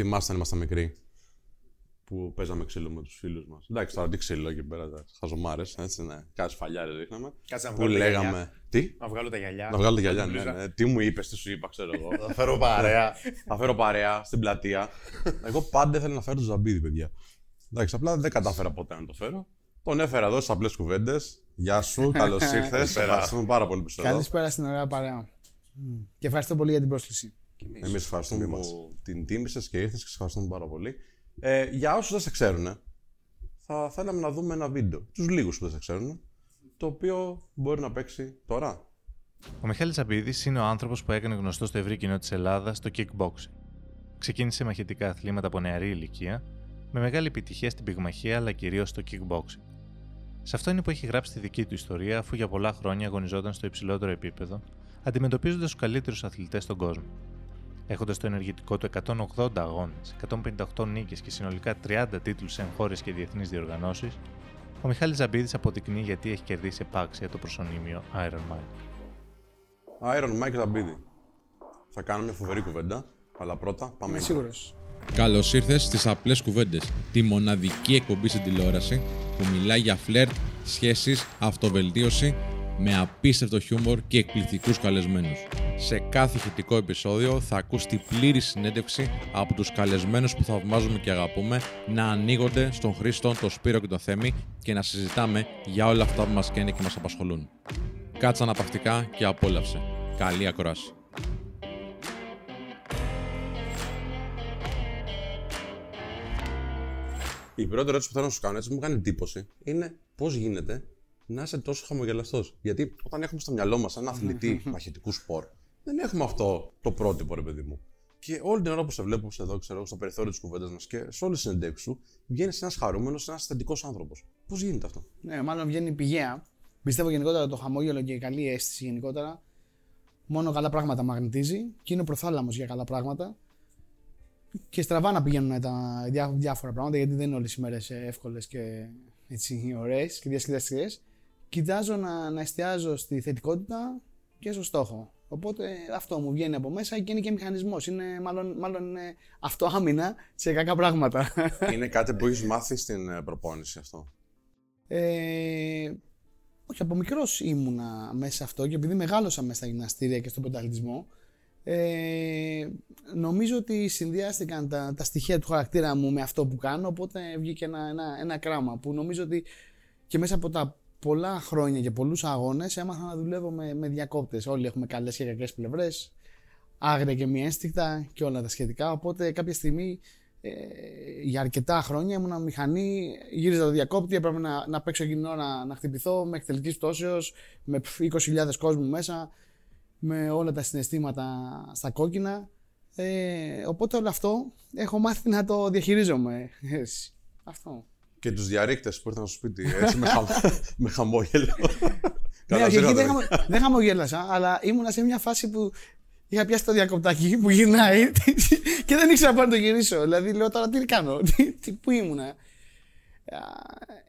Θυμάστε αν ήμασταν μικροί που παίζαμε ξύλο με τους φίλους μας. Εντάξει, τώρα τι ξύλο εκεί πέρα, χαζομάρες, έτσι ναι. Κάτι φαλιάρε ρίχναμε. Κάτσε να Που βγάλω τα λέγαμε. γυαλιά. Τι; Να βγάλω τα γυαλιά. Να βγάλω τα γυαλιά, Την ναι, μπλούζα. ναι. Τι μου είπες, τι σου είπα, ξέρω εγώ. Θα φέρω παρέα. θα φέρω παρέα στην πλατεία. Εγώ πάντα ήθελα να φέρω το ζαμπίδι, παιδιά. Εντάξει, απλά δεν κατάφερα ποτέ να το φέρω. Τον έφερα εδώ στις απλές κουβέντες. Γεια σου, καλώς ήρθες. Ευχαριστούμε πάρα πολύ που είσαι εδώ. Καλησπέρα στην ωραία παρέα. Μμ. Και ευχαριστώ πολύ για την πρόσκληση. Εμείς ευχαριστούμε Τιμή που την τίμησε και ήρθε και σε ευχαριστούμε πάρα πολύ. Ε, για όσους δεν σε ξέρουν, θα θέλαμε να δούμε ένα βίντεο. Τους λίγους που δεν σε ξέρουν, το οποίο μπορεί να παίξει τώρα. Ο Μιχάλης Ζαμπίδης είναι ο άνθρωπος που έκανε γνωστό στο ευρύ κοινό της Ελλάδας στο kickboxing. Ξεκίνησε μαχητικά αθλήματα από νεαρή ηλικία, με μεγάλη επιτυχία στην πυγμαχία αλλά κυρίως στο kickboxing. Σε αυτό είναι που έχει γράψει τη δική του ιστορία, αφού για πολλά χρόνια αγωνιζόταν στο υψηλότερο επίπεδο, αντιμετωπίζοντας τους καλύτερους αθλητές στον κόσμο. Έχοντας το ενεργητικό του 180 αγώνες, 158 νίκες και συνολικά 30 τίτλους σε εγχώριες και διεθνείς διοργανώσεις, ο Μιχάλης Ζαμπίδης αποδεικνύει γιατί έχει κερδίσει επάξια το προσωνύμιο Iron Man. Iron Mike Ζαμπίδη. Θα κάνουμε μια φοβερή κουβέντα, αλλά πρώτα πάμε. Είμαι σίγουρος. Καλώς ήρθες στις Απλές Κουβέντες, τη μοναδική εκπομπή στην τηλεόραση που μιλάει για φλερτ, σχέσεις, αυτοβελτίωση με απίστευτο χιούμορ και εκπληκτικούς καλεσμένους. Σε κάθε ηχητικό επεισόδιο θα ακούς τη πλήρη συνέντευξη από τους καλεσμένους που θαυμάζουμε και αγαπούμε να ανοίγονται στον Χρήστο, τον Σπύρο και τον Θέμη και να συζητάμε για όλα αυτά που μας καίνε και μας απασχολούν. Κάτσε αναπαυτικά και απόλαυσε. Καλή ακρόαση. Η πρώτη ερώτηση που θέλω να σου κάνω, έτσι μου κάνει εντύπωση, είναι πώς γίνεται να είσαι τόσο χαμογελαστός. Γιατί όταν έχουμε στο μυαλό μας έναν αθλητή μαχητικού σπορ, δεν έχουμε αυτό το πρότυπο, ρε παιδί μου. Και όλη την ώρα που σε βλέπω σε εδώ, ξέρω, στο περιθώριο της κουβέντας μας και σε όλες τις συνεντεύξει σου, βγαίνεις ένας χαρούμενος, ένας θετικός άνθρωπος. Πώς γίνεται αυτό; Ναι, μάλλον βγαίνει πηγαία. Πιστεύω γενικότερα το χαμόγελο και η καλή αίσθηση γενικότερα. Μόνο καλά πράγματα μαγνητίζει και είναι ο προθάλαμος για καλά πράγματα. Και στραβά να πηγαίνουν τα διά, διάφορα πράγματα γιατί δεν είναι όλες οι μέρες εύκολες και έτσι ωραίες και διασκεδαστικές. Κοιτάζω να, να εστιάζω στη θετικότητα και στο στόχο. Οπότε αυτό μου βγαίνει από μέσα και είναι και μηχανισμός. Είναι μάλλον, μάλλον είναι αυτοάμυνα σε κακά πράγματα. είναι κάτι που έχεις μάθει στην ε, προπόνηση αυτό; Ε, όχι, από μικρός ήμουνα μέσα σε αυτό και επειδή μεγάλωσα μέσα στα γυμναστήρια και στον πρωταθλητισμό, ε, νομίζω ότι συνδυάστηκαν τα, τα στοιχεία του χαρακτήρα μου με αυτό που κάνω, οπότε βγήκε ένα, ένα, ένα κράμα που νομίζω ότι και μέσα από τα πολλά χρόνια και πολλούς αγώνες έμαθα να δουλεύω με, με διακόπτες. Όλοι έχουμε καλές και κακές πλευρές, άγρια και μη ένστικτα και όλα τα σχετικά, οπότε κάποια στιγμή ε, για αρκετά χρόνια ήμουν μηχανή, γύριζα το διακόπτη, έπρεπε να, να παίξω εκείνη την ώρα να χτυπηθώ μέχρι τελικής πτώσεως, με 20.000 κόσμου μέσα, με όλα τα συναισθήματα στα κόκκινα. Ε, οπότε όλο αυτό έχω μάθει να το διαχειρίζομαι. Έτσι. Αυτό. Και τους διαρρήκτες που ήρθαν στο σπίτι, έτσι με, χα... με χαμόγελο. Ναι, Καλώς όχι, εκεί ήρθατε. δεν, χαμο- δεν χαμογέλασα, αλλά ήμουνα σε μια φάση που είχα πιάσει το διακοπτάκι που γυρνάει και δεν ήξερα πού να το γυρίσω. Δηλαδή λέω τώρα τι κάνω, τι, τι, πού ήμουνα. Α,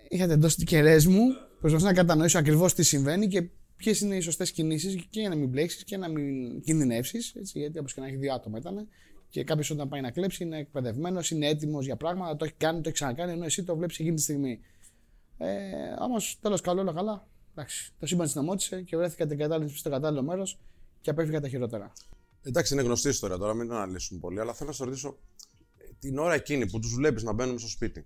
Είχα τεντώσει τι κεραίε μου, προσπαθούσα να κατανοήσω ακριβώς τι συμβαίνει και ποιες είναι οι σωστές κινήσεις και για να μην μπλέξεις και να μην κινδυνεύσεις. Γιατί όπως και να έχει δύο άτομα ήταν. Και κάποιος όταν πάει να κλέψει είναι εκπαιδευμένος, είναι έτοιμος για πράγματα, το έχει κάνει, το έχει ξανακάνει, ενώ εσύ το βλέπεις εκείνη τη στιγμή. Ε, Όμως τέλος καλό, όλα καλά. Εντάξει, το σύμπαν συνομότησε και βρέθηκα την κατάλληλη στο κατάλληλο μέρος και απέφυγα τα χειρότερα. Εντάξει, είναι γνωστή ιστορία τώρα, μην την αναλύσουμε πολύ, αλλά θέλω να σε ρωτήσω ε, την ώρα εκείνη που τους βλέπεις να μπαίνουν στο σπίτι.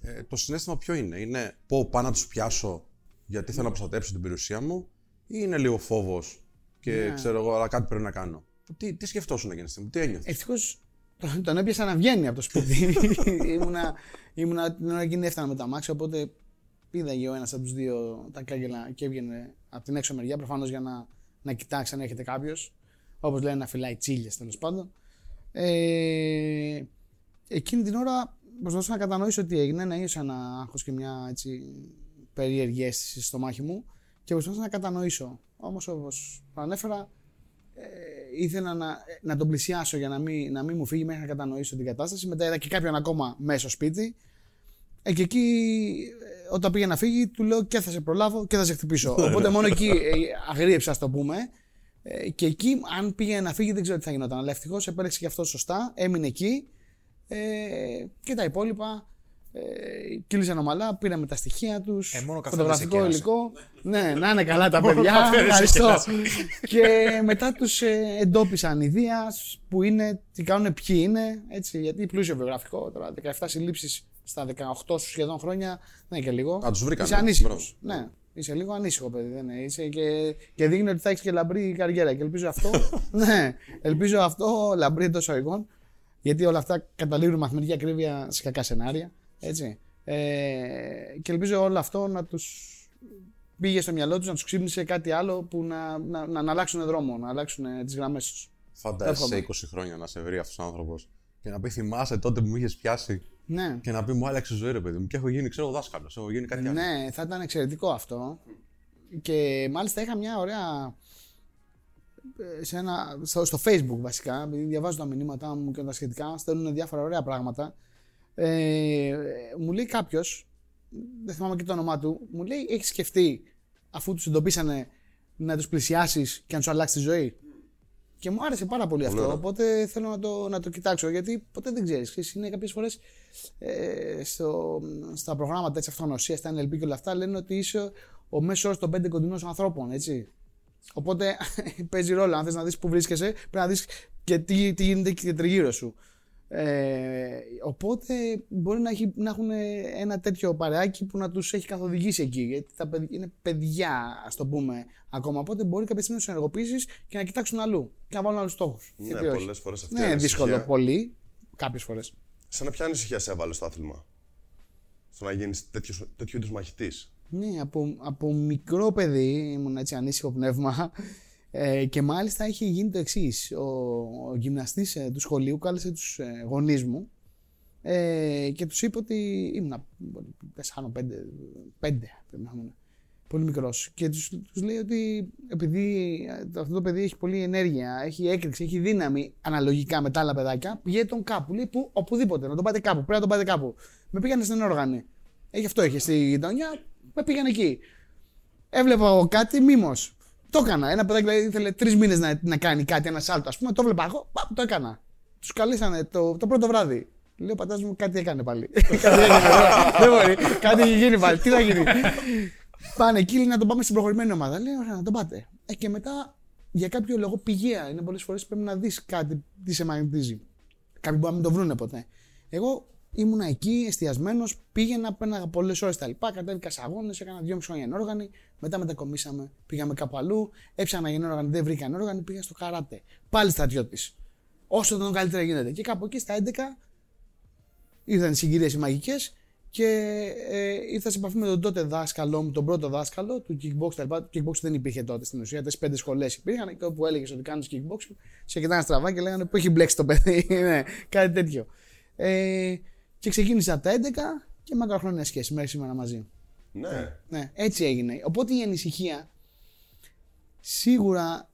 Ε, το συνέστημα ποιο είναι, Είναι πω πάω να τους πιάσω γιατί θέλω να προστατέψω την περιουσία μου, ή είναι λίγο φόβος και Ναι. ξέρω εγώ, αλλά κάτι πρέπει να κάνω; Τι, τι σκεφτόσουν εκείνη τη στιγμή, τι ένιωθες; Ευτυχώς τον, τον έπιασα να βγαίνει από το σπίτι. ήμουνα, ήμουνα την ώρα εκείνη έφτανα με τα μάξια, οπότε πήδαγε ο ένας από τους δύο τα κάγκελα και έβγαινε από την έξω μεριά, προφανώς για να, να κοιτάξει αν έρχεται κάποιος. Όπως λένε, να φυλάει τσίλιες τέλος πάντων. Ε, εκείνη την ώρα προσπαθούσα να κατανοήσω τι έγινε, να ένιωσα ένα άγχος και μια έτσι, περίεργη αίσθηση στο μάχη μου και προσπαθούσα να κατανοήσω. Όμως, όπως ανέφερα, ε, ήθελα να, να τον πλησιάσω για να μην, να μην μου φύγει μέχρι να κατανοήσω την κατάσταση. Μετά είδα και κάποιον ακόμα μέσα στο σπίτι. Ε, και εκεί, ε, όταν πήγε να φύγει, του λέω και θα σε προλάβω και θα σε χτυπήσω. Οπότε μόνο εκεί ε, αγρίεψα, ας το πούμε. Ε, και εκεί, αν πήγε να φύγει, δεν ξέρω τι θα γινόταν. Αλλά ευτυχώς επέλεξε και αυτό σωστά, έμεινε εκεί. Ε, και τα υπόλοιπα ε, κύλησαν ομαλά, πήραμε τα στοιχεία τους. Ε, μόνο καφέ φωτογραφικό δεν σε υλικό. ναι, να είναι καλά τα Μόνο παιδιά. καφέ δεν σε Ευχαριστώ. και μετά τους εντόπισαν οι Δία που είναι, τι κάνουν, ποιοι είναι. Έτσι, γιατί πλούσιο βιογραφικό τώρα. 17 συλλήψεις στα 18 σου σχεδόν χρόνια δεν είναι και λίγο. Α, τους βρήκανε. Είσαι ανήσυχος. Μπράβο. Ναι, είσαι λίγο ανήσυχο, παιδί. Δεν είναι. Είσαι και, και δείχνει ότι θα έχεις και λαμπρή καριέρα. Και ελπίζω αυτό. ναι, ελπίζω αυτό λαμπρή εντός εισαγωγικών. Γιατί όλα αυτά καταλήγουν μαθηματική ακρίβεια σε κακά σενάρια. Έτσι. Ε, και ελπίζω όλο αυτό να τους πήγε στο μυαλό τους, να τους ξύπνησε κάτι άλλο που να, να, να, να αλλάξουν δρόμο, να αλλάξουν τις γραμμές τους. Φαντάζεσαι Εύχομαι. σε 20 χρόνια να σε βρει αυτός ο άνθρωπος και να πει θυμάσαι τότε που μου είχες πιάσει Ναι. και να πει μου άλλαξε ζωή, ρε παιδί μου. Και έχω γίνει, ξέρω, δάσκαλος. Έχω γίνει κάτι άλλο. Ναι, θα ήταν εξαιρετικό αυτό. Και μάλιστα είχα μια ωραία. ε, Σε ένα, στο, στο facebook βασικά, επειδή διαβάζω τα μηνύματά μου και τα σχετικά, στέλνουν διάφορα ωραία πράγματα. Ε, μου λέει κάποιος, δεν θυμάμαι και το όνομά του, μου λέει: Έχεις σκεφτεί αφού τους εντοπίσανε να τους πλησιάσεις και να τους αλλάξεις τη ζωή; Και μου άρεσε πάρα πολύ αυτό. ωραία. Οπότε θέλω να το, να το κοιτάξω. Γιατί ποτέ δεν ξέρεις. Είναι κάποιες φορές ε, στο, στα προγράμματα τη αυτογνωσία, στα NLP και όλα αυτά, λένε ότι είσαι ο μέσος όρος των πέντε κοντινών σου ανθρώπων. Έτσι. Οπότε παίζει ρόλο. Αν θες να δεις που βρίσκεσαι, πρέπει να δεις και τι, τι γίνεται και τριγύρω σου. Ε, οπότε μπορεί να, έχει, να έχουν ένα τέτοιο παρεάκι που να τους έχει καθοδηγήσει εκεί. Γιατί τα παιδιά, είναι παιδιά, ας το πούμε ακόμα. Οπότε μπορεί κάποια στιγμή να τους ενεργοποιήσεις και να κοιτάξουν αλλού και να βάλουν άλλους στόχους. Ναι, πολλές φορές αυτή Ναι, η είναι ανησυχία- δύσκολο πολύ. Κάποιες φορές. Σαν ποια ανησυχία σε έβαλε στο άθλημα, στο να γίνεις τέτοιου είδους μαχητής. Ναι, από, από μικρό παιδί ήμουν έτσι ανήσυχο πνεύμα ε, και μάλιστα είχε γίνει το εξής. Ο, ο γυμναστής ε, του σχολείου κάλεσε τους ε, γονείς μου ε, και τους είπε ότι ήμουν 4-5, 5 πρέπει να ήμουν, πολύ μικρός και τους, τους λέει ότι επειδή ε, αυτό το παιδί έχει πολλή ενέργεια, έχει έκρηξη, έχει δύναμη αναλογικά με τα άλλα παιδάκια, πηγαίνει τον κάπου, λέει που, οπουδήποτε, να τον πάτε κάπου, πρέπει να τον πάτε κάπου. Με πήγανε στην όργανη. Έχει αυτό, είχε στη γειτονιά, με πήγαν εκεί. Έβλεπα εγώ κάτι, μήμο. Το έκανα. Ένα παιδάκι δηλαδή, ήθελε τρεις μήνες να, να κάνει κάτι, ένα σάλτο, ας πούμε. Το έβλεπα εγώ, πα, το έκανα. Τους καλέσανε το, το πρώτο βράδυ. Λέω πατάς μου κάτι έκανε πάλι. κάτι έκανε. Δεν μπορεί. Κάτι έχει γίνει πάλι. Τι θα γίνει. Πάνε εκεί λέει, να τον πάμε στην προχωρημένη ομάδα. Λέω ωραία, να τον πάτε. Ε, και μετά για κάποιο λόγο πηγαία είναι πολλές φορές πρέπει να δεις κάτι τι σε μαγνητίζει. Κάποιοι μπορεί να μην το βρούνε ποτέ. Εγώ ήμουνα εκεί εστιασμένος, πήγαινα, πέναγα πολλές ώρες τα λοιπά, κατέβηκα σε αγώνες, έκανα δυόμιση χρόνια ενόργανη, μετά μετακομίσαμε, πήγαμε κάπου αλλού, έψανα για ενόργανη, δεν βρήκα ενόργανη, πήγα στο καράτε. Πάλι στρατιώτης. Όσο τον καλύτερα γίνεται. Και κάπου εκεί στα 11 ήρθαν οι συγκυρίες οι μαγικές και ε, ήρθα σε επαφή με τον τότε δάσκαλό μου, τον πρώτο δάσκαλο του kickbox. Τα λοιπά. Το kickbox δεν υπήρχε τότε στην ουσία. Τι πέντε σχολές υπήρχαν και όπου έλεγες ότι κάνεις kickbox, σε κοιτάνε στραβά και λέγανε που έχει μπλέξει το παιδί. ναι, κάτι τέτοιο. Ε, και ξεκίνησα από τα 11 και μακροχρόνια σχέση μέχρι σήμερα μαζί. Ναι. Ναι, έτσι έγινε. Οπότε η ανησυχία σίγουρα,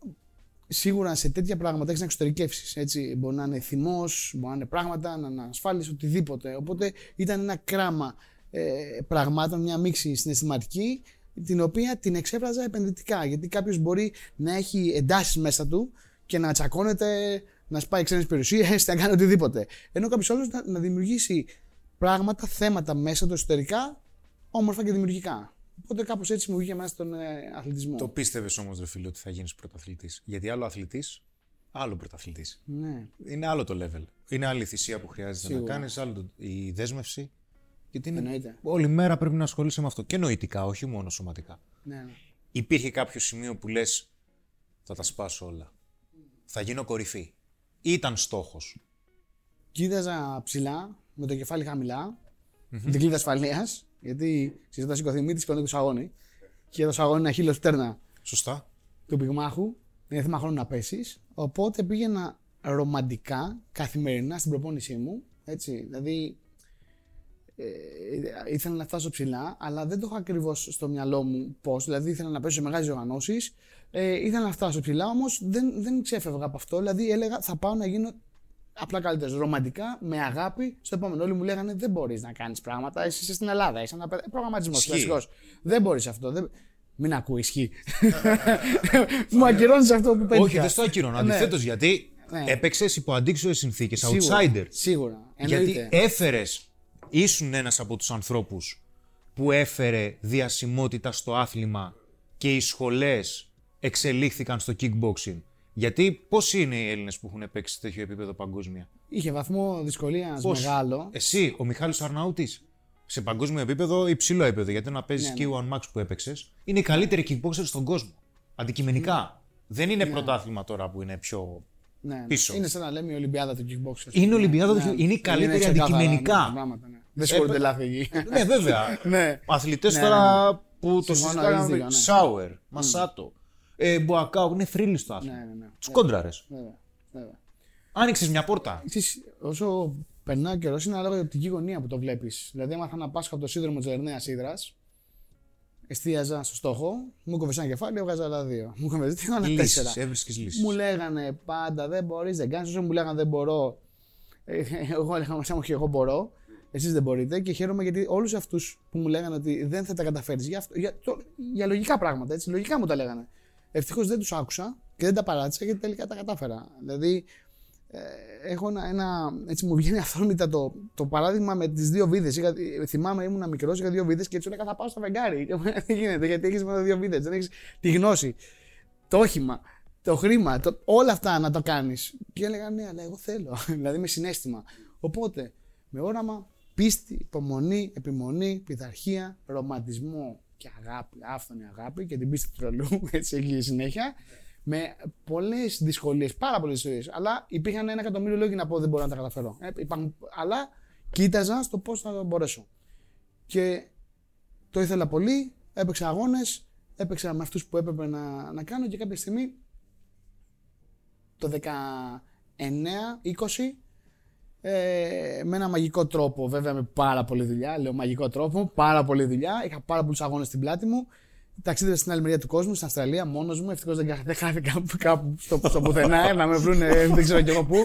σίγουρα σε τέτοια πράγματα έχεις να εξωτερικεύσεις. Έτσι. Μπορεί να είναι θυμός, μπορεί να είναι πράγματα, να είναι ασφάλιση, οτιδήποτε. Οπότε ήταν ένα κράμα ε, πραγμάτων, μια μίξη συναισθηματική, την οποία την εξέφραζα επενδυτικά. Γιατί κάποιος μπορεί να έχει εντάσεις μέσα του και να τσακώνεται, να σπάει ξένες περιουσίες, να κάνει οτιδήποτε. Ενώ κάποιος άλλος να, να δημιουργήσει πράγματα, θέματα μέσα του εσωτερικά, όμορφα και δημιουργικά. Οπότε κάπως έτσι μου βγήκε μέσα στον ε, αθλητισμό. Το πίστευες όμως, ρε φίλε, ότι θα γίνεις πρωταθλητής; Γιατί άλλο αθλητής, άλλο πρωταθλητής. Ναι. Είναι άλλο το level. Είναι άλλη η θυσία που χρειάζεται Σίγουρα. να κάνεις, άλλο το- η δέσμευση. Γιατί είναι Εννοείται. όλη μέρα πρέπει να ασχολείσαι με αυτό. Και νοητικά, όχι μόνο σωματικά. Ναι, ναι. Υπήρχε κάποιο σημείο που λες: Θα τα σπάσω όλα. Θα γίνω κορυφή. Ήταν στόχος. Κοίταζα ψηλά, με το κεφάλι χαμηλά, δικλείδα ασφαλείας, γιατί ξέρεις, όταν σηκωθεί μύτης, σηκώνεται το σαγόνι. Και το σαγόνι είναι ένα χείλος φτέρνα Σωστά. του πυγμάχου. Δεν είναι θέμα χρόνου να πέσεις. Οπότε πήγαινα ρομαντικά, καθημερινά στην προπόνησή μου. Έτσι, δηλαδή ε, ήθελα να φτάσω ψηλά, αλλά δεν το έχω ακριβώς στο μυαλό μου πώς. Δηλαδή ήθελα να παίζω σε μεγάλες οργανώσεις. Ε, ήθελα να φτάσω ψηλά, όμως δεν, δεν ξέφευγα από αυτό. Δηλαδή έλεγα θα πάω να γίνω απλά καλύτερος. Ρομαντικά, με αγάπη, στο επόμενο. Όλοι μου λέγανε δεν μπορείς να κάνεις πράγματα. Εσύ είσαι στην Ελλάδα, είσαι ένα προγραμματισμός Ισχύει. κλασικός. Δεν μπορείς αυτό. Δεν... Μην ακούει, ισχύει. μου ακυρώνεις αυτό που πέτυχα. Όχι, δεν στο ακυρώνω. Ναι. Αντιθέτως, γιατί Ναι. Έπαιξες υπό αντίξωες συνθήκες, Σίγουρα, outsider. Σίγουρα. Γιατί Εννοείται. έφερες, ήσουν ένας από τους ανθρώπους που έφερε διασημότητα στο άθλημα και οι σχολές εξελίχθηκαν στο kickboxing. Γιατί πώς είναι οι Έλληνες που έχουν παίξει σε τέτοιο επίπεδο παγκόσμια; Είχε βαθμό δυσκολίας Πώς; μεγάλο. Εσύ, ο Μιχάλης Αρναούτης, σε παγκόσμιο επίπεδο υψηλό επίπεδο. Γιατί να παίζεις Ναι, και One Max που έπαιξες, είναι η καλύτερη kickboxer στον κόσμο. Αντικειμενικά. Δεν είναι πρωτάθλημα τώρα που είναι πιο. Ναι, ναι. πίσω. Είναι σαν να λέμε η Ολυμπιάδα του kickboxing. Είναι Ολυμπιάδα του kick- είναι η καλύτερη ξεκάθαρα, αντικειμενικά. ναι, πράγματα, ναι. Δεν σηκώνονται λάθη εκεί. ναι, βέβαια. Ναι. Αθλητές Ναι, τώρα που το Συμφωνώ, έχεις συζητάγαμε. δίκιο, ναι. Σάουερ, Μασάτο, ε, Μποακάου, είναι θρύλοι στο άθλημα. Ναι, ναι, ναι. Τους κόντραρες. Βέβαια, βέβαια. Άνοιξες μια πόρτα. Ξέρεις, όσο περνάει ο καιρός, είναι ανάλογα από την οπτική γωνία που το βλέπεις. Δηλαδή, άμα θα να πάσχω από το σύνδρομο της Λερναίας Ήδρας, εστίαζα στο στόχο, μου κόβε ένα κεφάλι, έβγαζα άλλα δύο. Μου κόβε δύο, άλλα τέσσερα. Λύσει, έβρισκες λύσεις. Μου λέγανε πάντα δεν μπορείς, δεν κάνεις. Όσο μου λέγανε δεν μπορώ, ε, εγώ έλεγα μέσα μου και εγώ μπορώ. Εσείς δεν μπορείτε και χαίρομαι γιατί όλους αυτούς που μου λέγανε ότι δεν θα τα καταφέρεις για, αυτό- για, το- για λογικά πράγματα, έτσι, λογικά μου τα λέγανε. Ευτυχώς δεν τους άκουσα και δεν τα παράτησα γιατί τελικά τα κατάφερα. Δηλαδή, ε, έχω ένα, ένα, έτσι μου βγαίνει αυθόρμητα το, το παράδειγμα με τις δύο βίδες. Θυμάμαι, ήμουν μικρός, είχα δύο βίδες και έτσι έλεγα θα πάω στο φεγγάρι. Δεν γίνεται γιατί έχεις μόνο δύο βίδες, δεν έχεις τη γνώση, το όχημα, το χρήμα, το, όλα αυτά να το κάνεις. Και έλεγα ναι, αλλά εγώ θέλω. δηλαδή με συνέστημα. Οπότε, με όραμα, πίστη, υπομονή, επιμονή, πειθαρχία, ρομαντισμό και αγάπη, άφθονη αγάπη και την πίστη του τρελού, έτσι εκεί συνέχεια. Με πολλές δυσκολίες, πάρα πολλές δυσκολίες. Αλλά υπήρχαν ένα εκατομμύριο λόγοι να πω δεν μπορώ να τα καταφέρω. Ε, υπάρχουν, αλλά κοίταζα στο πώς θα μπορέσω. Και το ήθελα πολύ, έπαιξα αγώνες, έπαιξα με αυτούς που έπρεπε να, να κάνω και κάποια στιγμή το 19-20 ε, με ένα μαγικό τρόπο, βέβαια με πάρα πολλή δουλειά. Λέω μαγικό τρόπο, πάρα πολλή δουλειά. Είχα πάρα πολλούς αγώνες στην πλάτη μου. Ταξίδευα στην άλλη μεριά του κόσμου, στην Αυστραλία, μόνος μου. Ευτυχώς δεν, κα- δεν χάθηκα κάπου, κάπου στο, στο πουθενά, ε, να με βρούνε, δεν ξέρω κι εγώ πού.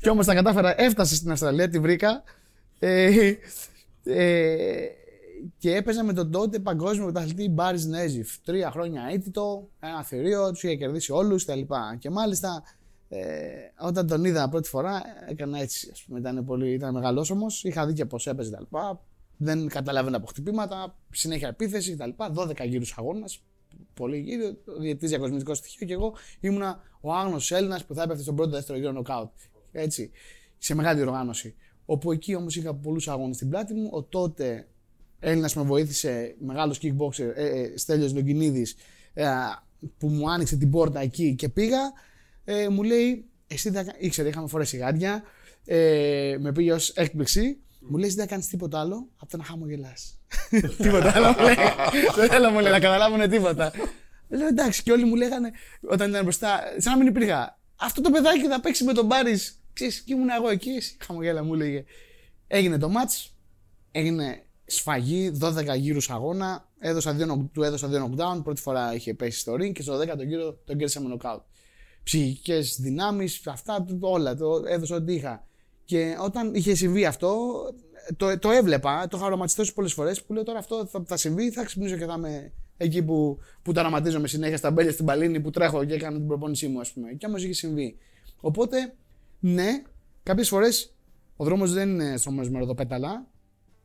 Κι όμως τα κατάφερα, έφτασα στην Αυστραλία, τη βρήκα. Ε, ε, και έπαιζα με τον τότε παγκόσμιο πρωταθλητή Μπάρις Νέζιφ. Τρία χρόνια αίτητο, ένα θηρίο, τους είχε κερδίσει όλους κτλ. Και μάλιστα ε, όταν τον είδα πρώτη φορά έκανα έτσι. Ας πούμε, ήταν, πολύ, ήταν μεγαλόσωμος, είχα δει και πώς έπαιζε κτλ. Δεν καταλάβαινα από χτυπήματα, συνέχεια επίθεση κτλ. 12 γύρους αγώνας, πολύ γύρω, διαιτητής διακοσμητικός στοιχείο και εγώ ήμουνα ο άγνωστος Έλληνας που θα έπεφτε στον πρώτο δεύτερο γύρο νοκάουτ. Έτσι, σε μεγάλη οργάνωση. Όπου εκεί όμως είχα πολλούς αγώνες στην πλάτη μου. Ο τότε Έλληνας με βοήθησε, μεγάλος kickboxer, ε, ε, Στέλιος Λογκινίδης, ε, που μου άνοιξε την πόρτα εκεί και πήγα. Ε, μου λέει, εσύ δεν θα κα- ήξερε, είχαμε φορέσει γάντια, ε, με πήγε ως έκπληξη. Μου λέει, εσύ δεν θα κάνεις τίποτα άλλο από το να χαμογελάς. τίποτα άλλο μου λέει. δεν θέλω μου λέει να καταλάβουν τίποτα. Λέω εντάξει, και όλοι μου λέγανε όταν ήταν μπροστά, σαν να μην υπήρχα. Αυτό το παιδάκι θα παίξει με τον Μπάρις. Ξέρεις, και ήμουν εγώ εκεί, εσύ χαμογέλα μου λέγε. Έγινε το match, έγινε σφαγή, 12 γύρους αγώνα. Έδωσα δύο, knock- του έδωσα δύο knockdown. Πρώτη φορά είχε πέσει στο ring και στο 10ο γύρο τον κέρδισα με knockout. Ψυχικές δυνάμεις, αυτά, το- όλα. Το έδωσα ό,τι είχα. Και όταν είχε συμβεί αυτό, το, το έβλεπα, το είχα οραματιστεί πολλές φορές που λέω τώρα αυτό θα, θα συμβεί, θα ξυπνήσω και θα είμαι εκεί που, που τα οραματίζομαι συνέχεια στα μπέλια στην παλίνη που τρέχω και έκανα την προπόνησή μου, ας πούμε. Και όμως είχε συμβεί. Οπότε, ναι, κάποιες φορές ο δρόμος δεν είναι στρωμένο με ροδοπέταλα,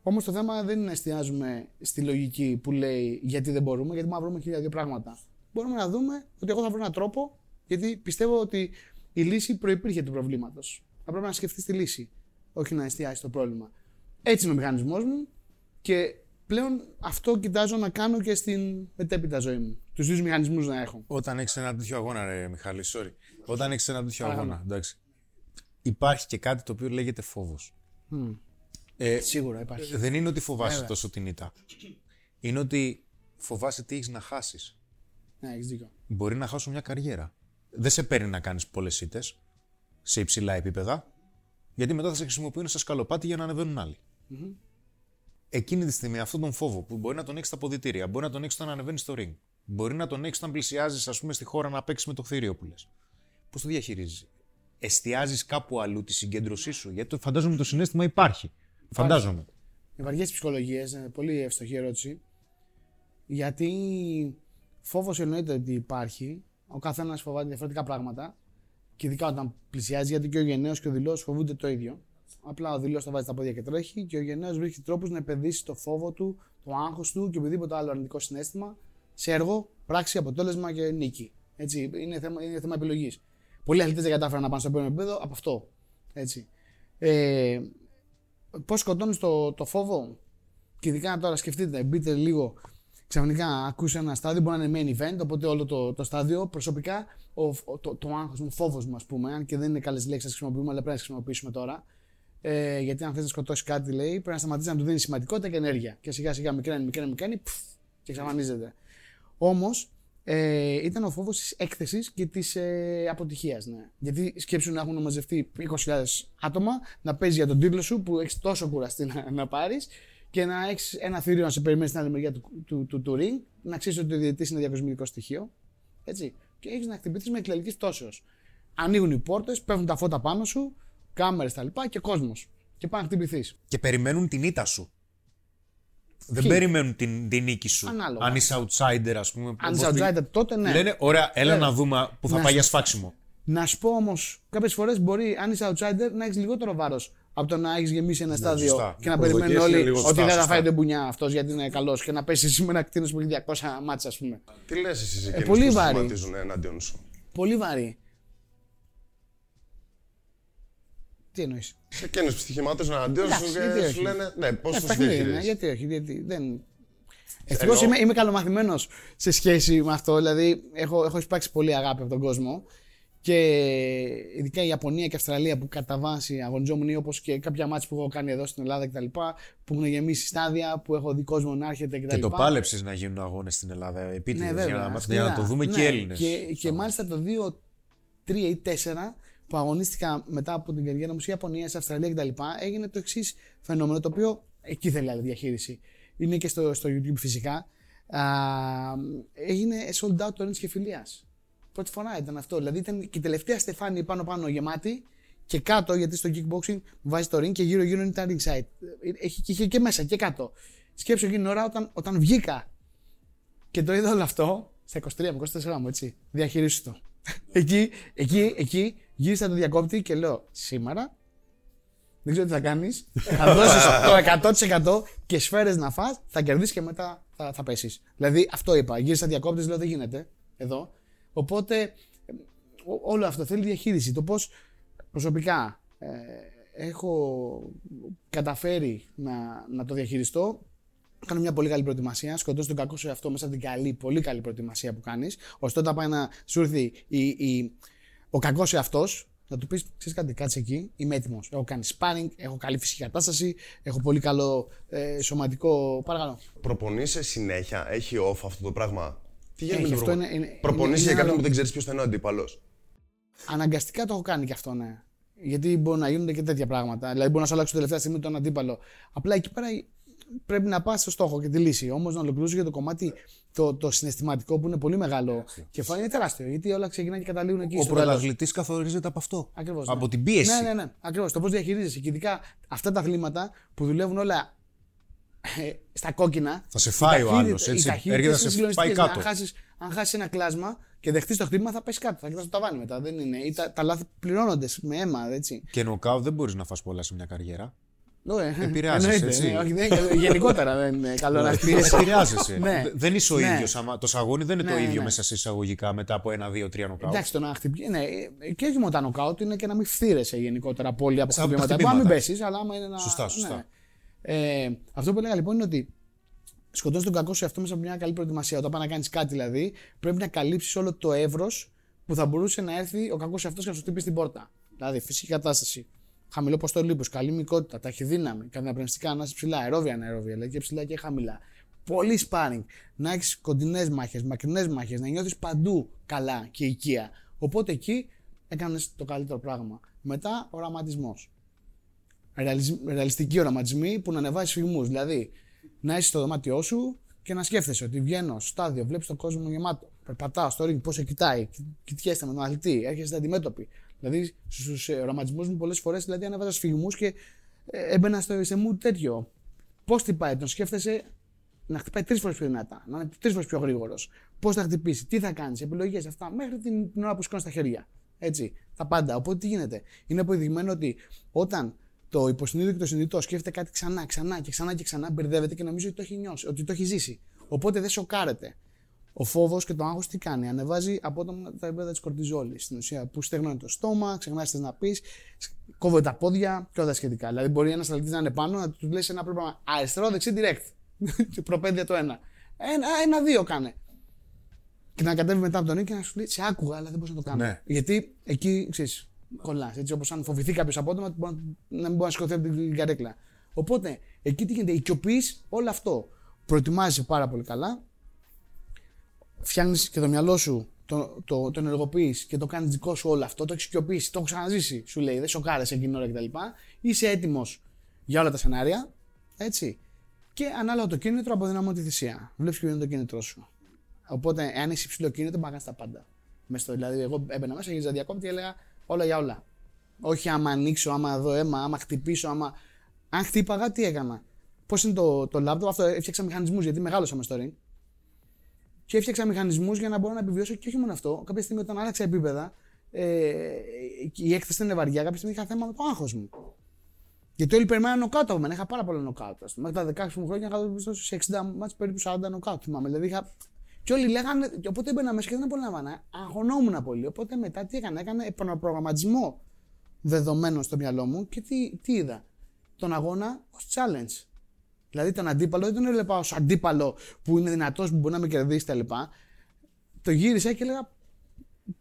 Όμως το θέμα δεν είναι να εστιάζουμε στη λογική που λέει γιατί δεν μπορούμε, γιατί μπορούμε να βρούμε χίλια δύο πράγματα. Μπορούμε να δούμε ότι εγώ θα βρω έναν τρόπο, γιατί πιστεύω ότι η λύση προπήρχε του προβλήματος. Θα πρέπει να σκεφτείς τη λύση, όχι να εστιάσεις το πρόβλημα. Έτσι είναι ο μηχανισμός μου και πλέον αυτό κοιτάζω να κάνω και στην μετέπειτα ζωή μου. Τους δύο μηχανισμούς να έχω. Όταν έχεις ένα τέτοιο αγώνα, ρε Μιχάλη, sorry. Όταν έχεις ένα τέτοιο Παρακαλώ. αγώνα, εντάξει. Υπάρχει και κάτι το οποίο λέγεται φόβος. Ε, Σίγουρα υπάρχει. δεν είναι ότι φοβάσαι Βέβαια. τόσο την ήττα. Είναι ότι φοβάσαι τι έχεις να χάσεις. Ναι, έχεις δίκιο. Μπορεί να χάσω μια καριέρα. Δεν σε παίρνει να κάνεις πολλές ήττες σε υψηλά επίπεδα, γιατί μετά θα σε χρησιμοποιούν σαν σκαλοπάτι για να ανεβαίνουν άλλοι. Εκείνη τη στιγμή, αυτόν τον φόβο που μπορεί να τον έχεις στα ποδητήρια, μπορεί να τον έχεις όταν ανεβαίνεις στο ring, μπορεί να τον έχεις όταν πλησιάζεις, ας πούμε, στη χώρα να παίξεις με το θηρίο που λες. Πώς το διαχειρίζεις, Εστιάζεις κάπου αλλού τη συγκέντρωσή σου, γιατί το φαντάζομαι το συνέστημα υπάρχει. Φαντάζομαι. Οι βαριές ψυχολογίες, πολύ εύστοχη ερώτηση. Γιατί φόβος εννοείται ότι υπάρχει. Ο καθένας φοβάται διαφορετικά πράγματα. Και ειδικά όταν πλησιάζει, γιατί και ο γενναίος και ο δηλός φοβούνται το ίδιο. Απλά ο δηλός θα βάζει τα πόδια και τρέχει και ο γενναίος βρίσκει τρόπους να επενδύσει το φόβο του, το άγχος του και οποιοδήποτε άλλο αρνητικό συνέστημα σε έργο, πράξη, αποτέλεσμα και νίκη. Έτσι, είναι θέμα, είναι θέμα επιλογής. Πολλοί αθλητές δεν κατάφεραν να πάνε στο επόμενο επίπεδο από αυτό. Έτσι. Ε, Πώς σκοτώνεις το, το φόβο, και ειδικά τώρα σκεφτείτε, μπείτε λίγο ξαφνικά ακούσει ένα στάδιο, μπορεί να είναι main event, οπότε όλο το, το στάδιο. Προσωπικά, ο, ο- το, το άγχος μου, ο φόβος μου, ας πούμε, αν και δεν είναι καλές λέξεις να τις χρησιμοποιούμε, αλλά πρέπει να τις χρησιμοποιήσουμε τώρα. Ε, γιατί αν θες να σκοτώσει κάτι, λέει, πρέπει να σταματήσεις να του δίνεις σημαντικότητα και ενέργεια. Και σιγά σιγά μικραίνει, μικραίνει, μικραίνει, πφ, και εξαφανίζεται. Όμως, ε, ήταν ο φόβος της έκθεσης και της ε, αποτυχίας. Ναι. Γιατί σκέψου να έχουν μαζευτεί 20.000 άτομα, να παίζει για τον τίτλο σου που έχεις τόσο κουραστεί να, να πάρεις και να έχεις ένα θηρίο να σε περιμένει στην άλλη μεριά του, του, του, του ring, να ξέρεις ότι ο διαιτητής είναι διακοσμητικό στοιχείο. Έτσι. Και έχεις να χτυπηθείς με εκλογική πτώσεω. Ανοίγουν οι πόρτες, πέφτουν τα φώτα πάνω σου, κάμερες τα λοιπά και κόσμος. Και πάει να χτυπηθείς. Και περιμένουν την ήττα σου. Δεν Ποιοι; περιμένουν την, την νίκη σου. Ανάλογα. Αν είσαι outsider, ας πούμε. Αν όπως είσαι πει- outsider, τότε ναι. Λένε, ωραία, έλα Βέβαια. να δούμε που θα Να πάει σου- για σφάξιμο. Να σου πω όμως, κάποιες φορές μπορεί, αν είσαι outsider, να έχεις λιγότερο βάρος από το να έχεις γεμίσει ένα στάδιο σωστά. και να Οι περιμένουν προσδοκίες είναι όλοι λίγο ότι σωστά, δεν θα σωστά. φάει την πουνιά αυτός γιατί είναι καλός και να πέσει εσύ με ένα κτίνος που έχει 200 μάτσα, ας πούμε. Τι λες εσύ εκείνους πολύ που βαρύ. σχηματίζουν εναντίον σου; Πολύ βαρύ. Τι εννοείς; Σε εκείνους που στοιχημάτων εναντίον σου Εντάξει, γιατί και όχι; σου λένε ναι, πώς Ε, τους παιχνίδι είναι, διαχειρίζεις; γιατί όχι, γιατί δεν. Ευτυχώς είμαι, είμαι καλομαθημένος σε σχέση με αυτό. Δηλαδή, έχω, έχω εισπράξει πολύ αγάπη από τον κόσμο. Και ειδικά η Ιαπωνία και η Αυστραλία που κατά βάση αγωνιζόμουν ή όπως και κάποια μάτια που έχω κάνει εδώ στην Ελλάδα κτλ. Που έχουν γεμίσει στάδια, που έχω δει κόσμο να έρχεται κτλ. Και το πάλεψες να γίνουν αγώνες στην Ελλάδα επίτηδες Ναι, για, βέβαια. να, μάθουν- σκληρά. για να το δούμε και Ναι, οι Έλληνες. Και, και μάλιστα το 2, 3 ή 4 που αγωνίστηκα μετά από την καριέρα μου σε Ιαπωνία, σε Αυστραλία κτλ. έγινε το εξής φαινόμενο το οποίο εκεί θέλει άλλη διαχείριση. Είναι και στο, στο YouTube φυσικά. Α, έγινε sold out το Orange και φιλία. Πρώτη φορά ήταν αυτό. Δηλαδή ήταν και η τελευταία στεφάνη πάνω-πάνω γεμάτη και κάτω, γιατί στο kickboxing βάζει το ring και γύρω-γύρω είναι τα ring side. Έχει, και είχε και μέσα και κάτω. Σκέψω εκείνη την ώρα όταν, όταν βγήκα και το είδα όλο αυτό στα 23 με 24 μου, έτσι. Διαχειρίσου το. εκεί, εκεί, εκεί γύρισα το διακόπτη και λέω σήμερα δεν ξέρω τι θα κάνεις. θα δώσεις το 100% και σφαίρες να φας, θα κερδίσεις και μετά θα, θα πέσεις. Δηλαδή αυτό είπα. Γύρισα διακόπτης, λέω δεν γίνεται εδώ. Οπότε ε, ό- όλο αυτό θέλει διαχείριση. Το πώς προσωπικά ε, έχω καταφέρει να, να το διαχειριστώ Κάνω μια πολύ καλή προετοιμασία. Σκοτώσει τον κακό σου εαυτό μέσα από την καλή, πολύ καλή προετοιμασία που κάνεις. ώστε όταν πάει να σου έρθει η, η, ο κακός εαυτός, να του πεις: Ξέρεις κάτι, κάτσε εκεί, είμαι έτοιμος. Έχω κάνει sparring, έχω καλή φυσική κατάσταση, έχω πολύ καλό ε, σωματικό. Παρακαλώ. Προπονείσαι συνέχεια, έχει off αυτό το πράγμα; Τι γίνεται Έχει, με το αυτό προπο- είναι- είναι- Προπονείσαι είναι για κάποιον άλλο. που δεν ξέρεις ποιος θα είναι ο αντίπαλος; Αναγκαστικά το έχω κάνει και αυτό, ναι. Γιατί μπορεί να γίνονται και τέτοια πράγματα. Δηλαδή, μπορεί να σου αλλάξω τελευταία στιγμή τον αντίπαλο. Απλά εκεί πέρα πρέπει να πας στο στόχο και τη λύση. Όμως να ολοκληρώσω για το κομμάτι το, το συναισθηματικό που είναι πολύ μεγάλο κεφάλι είναι τεράστιο. Γιατί όλα ξεκινάνε και καταλήγουν εκεί. Ο στο τέλος. πρωταθλητής καθορίζεται από αυτό. Ακριβώς, από ναι. την πίεση. Ναι, ναι, ναι. Ακριβώς. Το πώς διαχειρίζεσαι. Και ειδικά αυτά τα αθλήματα που δουλεύουν όλα ε, στα κόκκινα. Θα σε φάει οι ο ταχύτητε- άλλος, οι έτσι. ταχύτητες Έρχεται να είναι σε πάει συγκλονιστικές. κάτω. Αν χάσεις, αν χάσεις ένα κλάσμα και δεχτείς το χτύπημα, θα πέσει κάτω. Θα κοιτάς το ταβάνι μετά. Δεν είναι. Ή τα, τα λάθη πληρώνονται με αίμα. Έτσι. Και νοκάου δεν μπορείς να φας πολλά σε μια καριέρα. Ε, Επηρεάζεσαι, εννοείται, έτσι. ναι, όχι, δεν- γενικότερα δεν είναι καλό να χτίσει. Επηρεάζεσαι. Ναι. Δε- Δεν είσαι ο Ναι. ίδιος. Το σαγόνι δεν είναι το Ναι, ίδιο ναι. μέσα σε εισαγωγικά μετά από ένα, δύο, τρία νοκάου. Εντάξει, το να χτυπήσει. Ναι, και όχι μόνο τα νοκάουτ, είναι και να μην φθύρεσαι γενικότερα πολύ από Στα- από τα χτυπήματα. Μπορεί να μην χτυπήματα. πέσεις, αλλά άμα είναι να. Σωστά, σωστά. Ναι. Ε, αυτό που έλεγα λοιπόν είναι ότι σκοτώνεις τον κακό σου αυτό μέσα από μια καλή προετοιμασία. Όταν πάει να κάνεις κάτι δηλαδή, πρέπει να καλύψεις όλο το εύρος που θα μπορούσε να έρθει ο κακός αυτός και να σου χτυπήσει την πόρτα. Δηλαδή φυσική κατάσταση, χαμηλό ποστό λίπους, καλή μικότητα, ταχυδύναμη, καταναπνευστικά να είσαι ψηλά, αερόβια αναερόβια, δηλαδή και ψηλά και χαμηλά. Πολύ sparring, να έχεις κοντινές μάχες, μακρινές μάχες, να νιώθεις παντού καλά και οικεία. Οπότε εκεί έκανες το καλύτερο πράγμα. Μετά οραματισμός. Ρεαλιστικοί οραματισμοί που να ανεβάζει φυγμού. Δηλαδή, να είσαι στο δωμάτιό σου και να σκέφτεσαι ότι βγαίνω στο στάδιο, βλέπεις τον κόσμο γεμάτο. Περπατάω στο ring, πώς σε κοιτάει, κοιτιέστε με τον αθλητή, έρχεστε αντιμέτωποι. Δηλαδή, στους οραματισμούς μου πολλές φορές δηλαδή, ανέβαζα σφυγμού και ε, έμπαινα στο, σε μου τέτοιο. Πώς χτυπάει, τον σκέφτεσαι να χτυπάει τρεις φορές πιο δυνατά, να είναι τρεις φορές πιο γρήγορος. Πώς θα χτυπήσει, τι θα κάνεις, επιλογές αυτά, μέχρι την, την ώρα που σηκώνεις τα χέρια. Έτσι. Τα πάντα. Οπότε τι γίνεται. Είναι αποδειγμένο ότι όταν το υποσυνείδητο και το συνειδητό σκέφτεται κάτι ξανά, ξανά και ξανά και ξανά, μπερδεύεται και νομίζει ότι το έχει νιώσει, ότι το έχει ζήσει. Οπότε δεν σοκάρεται. Ο φόβος και το άγχος τι κάνει, ανεβάζει απότομα τα επίπεδα της κορτιζόλης. Στην ουσία που στεγνώνει το στόμα, ξεχνάς τι να πεις, κόβει τα πόδια και όλα τα σχετικά. Δηλαδή μπορεί ένας αθλητής να είναι πάνω, να του λες ένα πράγμα αριστερό, δεξί, direct. Προπέδια το ένα. Ένα, ένα, δύο κάνε. Και να κατέβει μετά από τον νίκη και να σου λέει: Σε άκουγα, αλλά δεν μπορούσα να το κάνω. Ναι. Γιατί εκεί ξέρεις, κολλάς. Έτσι όπως αν φοβηθεί κάποιος απότομα, μπορεί να να μην μπορεί να σηκωθεί από την καρέκλα. Οπότε εκεί τι γίνεται, οικειοποιείς όλο αυτό. Προετοιμάζει πάρα πολύ καλά. Φτιάχνεις και το μυαλό σου, το, το, το ενεργοποιείς και το κάνεις δικό σου όλο αυτό. Το έχεις οικειοποιήσει, το έχω ξαναζήσει. Σου λέει, δεν σοκάρεσαι εκείνη την ώρα κτλ. Είσαι έτοιμος για όλα τα σενάρια. Έτσι. Και ανάλογα το κίνητρο αποδυναμώνει τη θυσία. Βλέπεις ποιο είναι το κίνητρό σου. Οπότε, εάν έχει υψηλό κίνητρο, μπορεί να κάνει τα πάντα. Μες στο, δηλαδή, εγώ έμπαινα μέσα, γύριζα διακόπτη και έλεγα όλα για όλα. Όχι άμα ανοίξω, άμα δω αίμα, άμα χτυπήσω, άμα. Αν χτύπαγα, τι έκανα. Πώς είναι το, το laptop, αυτό έφτιαξα μηχανισμούς γιατί μεγάλωσα μες στο ring. Και έφτιαξα μηχανισμούς για να μπορώ να επιβιώσω και όχι μόνο αυτό. Κάποια στιγμή όταν άλλαξα επίπεδα, ε, η έκθεση ήταν βαριά, κάποια στιγμή είχα θέμα με το άγχος μου. Γιατί όλοι περιμέναν νοκάουτ από μένα. Είχα πάρα πολλά νοκάουτ. ας πούμε. Μέχρι τα 16 μου χρόνια είχα δώσει σε 60 μάτς περίπου 40 νοκάουτ. Θυμάμαι. Δηλαδή είχα... Και όλοι λέγανε, και οπότε έμπαινα μέσα και δεν απολάμβανα. Αγωνόμουν πολύ. Οπότε μετά τι έκανα, έκανα επαναπρογραμματισμό δεδομένων στο μυαλό μου και τι, τι είδα. Τον αγώνα ως challenge. Δηλαδή τον αντίπαλο δεν τον έβλεπα ως αντίπαλο που είναι δυνατός, που μπορεί να με κερδίσει κτλ. Το γύρισα και έλεγα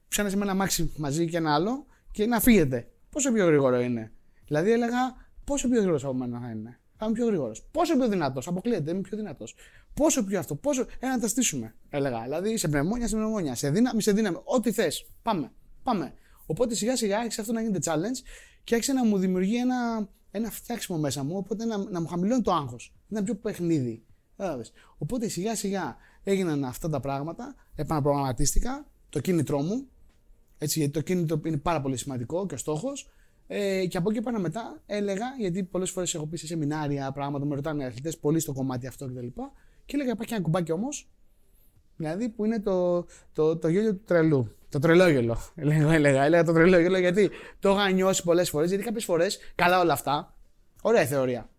ψάνε με ένα μάξι μαζί και ένα άλλο και να φύγετε. Πόσο πιο γρήγορο είναι. Δηλαδή έλεγα πόσο πιο γρήγορος από μένα θα είναι. Θα είμαι πιο γρήγορος. Πόσο πιο δυνατός. Αποκλείεται, είμαι πιο δυνατός. Πόσο πιο αυτό. Πόσο. Ε, να τα στήσουμε. Έλεγα. Δηλαδή σε πνευμόνια, σε πνευμόνια. Σε δύναμη, σε δύναμη. Ό,τι θες. Πάμε. Πάμε. Οπότε σιγά σιγά άρχισε αυτό να γίνεται challenge και άρχισε να μου δημιουργεί ένα, ένα φτιάξιμο μέσα μου. Οπότε να, να μου χαμηλώνει το άγχος. Ήταν πιο παιχνίδι. Κατάλαβες. Οπότε σιγά σιγά έγιναν αυτά τα πράγματα. Επαναπρογραμματίστηκα το κίνητρό μου. Έτσι, γιατί το κίνητρο είναι πάρα πολύ σημαντικό και ο στόχος. Ε, και από εκεί πέρα μετά έλεγα, γιατί πολλές φορές έχω πει σε σεμινάρια πράγματα, με ρωτάνε οι αθλητές πολύ στο κομμάτι αυτό κτλ. Και, και έλεγα, υπάρχει ένα κουμπάκι όμως, δηλαδή που είναι το, το, το γέλιο του τρελού. Το τρελό γέλο. Έλεγα, έλεγα, έλεγα το τρελό γέλο γιατί το είχα νιώσει πολλές φορές. Γιατί κάποιες φορές, καλά όλα αυτά, ωραία η θεωρία.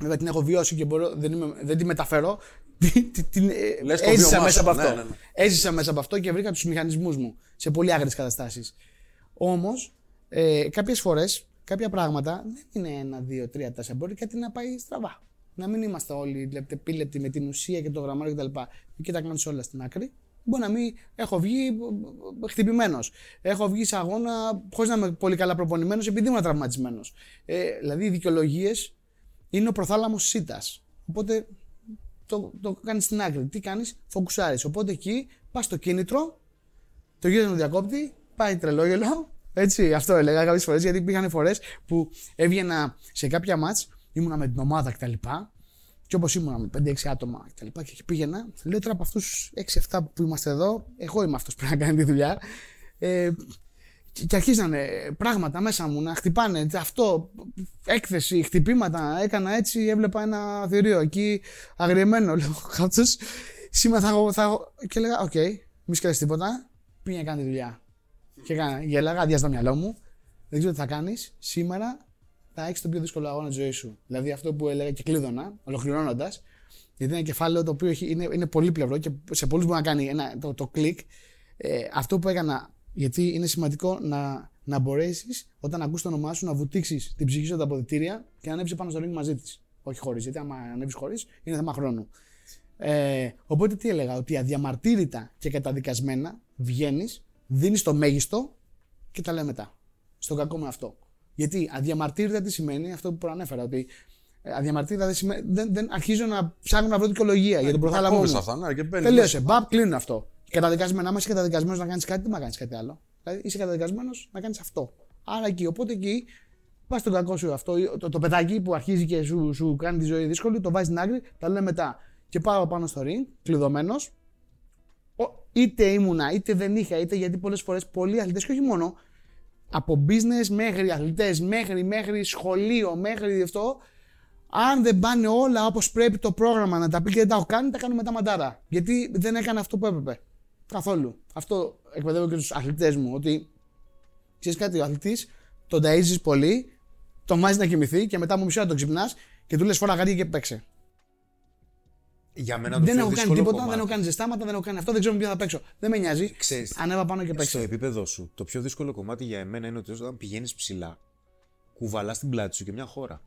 Βέβαια την έχω βιώσει και μπορώ, δεν, είμαι, δεν τη μεταφέρω. Την- την, ε, Λες το έζησα βίωμά μέσα σου. από αυτό. Ναι, ναι, ναι. Έζησα μέσα από αυτό και βρήκα τους μηχανισμούς μου σε πολύ άγριες καταστάσεις. Όμως, ε, κάποιες φορές, κάποια πράγματα δεν είναι ένα, δύο, τρία, τέσσερα. Μπορεί κάτι να πάει στραβά. Να μην είμαστε όλοι λεπτεπίλεπτοι με την ουσία και το γραμμάριο κτλ. Και τα κάνεις όλα στην άκρη. Μπορεί να μην έχω βγει χτυπημένος. Έχω βγει σε αγώνα χωρίς να είμαι πολύ καλά προπονημένος επειδή ήμουν τραυματισμένος. Ε, δηλαδή, οι δικαιολογίες είναι ο προθάλαμος σίτας. Οπότε το, το κάνεις στην άκρη. Τι κάνεις, φοκουσάρεις. Οπότε εκεί πας στο κίνητρο, το γύρω τον διακόπτη, πάει τρελόγελο. Έτσι, αυτό έλεγα κάποιες φορές, γιατί υπήρχαν φορές που έβγαινα σε κάποια μάτς, ήμουνα με την ομάδα κτλ. Και όπως ήμουνα με 5-6 άτομα κτλ. Και, και πήγαινα, λέω τώρα από αυτούς 6-7 που είμαστε εδώ, εγώ είμαι αυτός που πρέπει να κάνει τη δουλειά. Ε, και, και αρχίζανε πράγματα μέσα μου να χτυπάνε. Αυτό, έκθεση, χτυπήματα. Έκανα έτσι, έβλεπα ένα θηρίο εκεί αγριεμένο. Λέω, κάτσε. Σήμερα θα έχω. Θα έχω... Και έλεγα, οκ, μη σκέφτεσαι τίποτα. Πήγαινε να κάνει τη δουλειά. Και έκανα, γέλαγα, αδειάζα το μυαλό μου. Δεν ξέρω τι θα κάνεις. Σήμερα θα έχεις το πιο δύσκολο αγώνα της ζωής σου. Δηλαδή αυτό που έλεγα και κλείδωνα, ολοκληρώνοντας. Γιατί είναι ένα κεφάλαιο το οποίο έχει, είναι, είναι πολύπλευρο και σε πολλούς μπορεί να κάνει ένα, το, το κλικ. Ε, αυτό που έκανα, γιατί είναι σημαντικό να, να μπορέσεις όταν ακούς το όνομά σου να βουτήξεις την ψυχή σου από τα αποδητήρια και να ανέβεις πάνω στο ring μαζί της. Όχι χωρίς, γιατί άμα ανέβεις χωρίς είναι θέμα χρόνου. Ε, οπότε τι έλεγα, ότι αδιαμαρτύρητα και καταδικασμένα βγαίνεις, δίνεις το μέγιστο και τα λέμε μετά. Στον κακό με αυτό. Γιατί αδιαμαρτύρητα τι σημαίνει αυτό που προανέφερα, ότι ε, αδιαμαρτύρητα δεν σημαίνει. Δεν, δεν αρχίζω να ψάχνω να βρω δικαιολογία για τον προθάλαμό κόβεις μου. αυτά, ναι, και μπαίνεις Τελείωσε. μέσα. Μπαπ, κλείνουν αυτό. Καταδικασμένο, άμα είσαι καταδικασμένος να κάνεις κάτι, δεν να κάνεις κάτι άλλο. Δηλαδή είσαι καταδικασμένος να κάνεις αυτό. Άρα εκεί, οπότε εκεί πας στον κακό σου αυτό. Το, το παιδάκι που αρχίζει και σου, σου κάνει τη ζωή δύσκολη, το βάζεις στην άκρη, τα λέμε μετά. Και πάω πάνω στο ring, κλειδωμένος. Είτε ήμουνα, είτε δεν είχα, είτε γιατί πολλές φορές πολλοί αθλητές και όχι μόνο, από business μέχρι αθλητές, μέχρι, μέχρι σχολείο, μέχρι αυτό, αν δεν πάνε όλα όπως πρέπει το πρόγραμμα να τα πει και δεν τα έχω κάνει, τα κάνω μετά μαντάρα. Γιατί δεν έκανα αυτό που έπρεπε. Καθόλου. Αυτό εκπαιδεύω και τους αθλητές μου, ότι Ξέρεις κάτι, ο αθλητής τον ταΐζεις πολύ, τον βάζεις να κοιμηθεί και μετά από μισή ώρα τον ξυπνάς και του λες φορά γαρί και παίξε. Για μένα το Δεν πιο έχω κάνει δύσκολο τίποτα, κομμάτι. δεν έχω κάνει ζεστάματα, δεν έχω κάνει αυτό, δεν ξέρω με ποιο θα παίξω. Δεν με νοιάζει. Ξέρεις, Ανέβα πάνω και στο παίξε. επίπεδο σου, το πιο δύσκολο κομμάτι για εμένα είναι ότι όταν πηγαίνεις ψηλά, κουβαλάς την πλάτη σου και μια χώρα.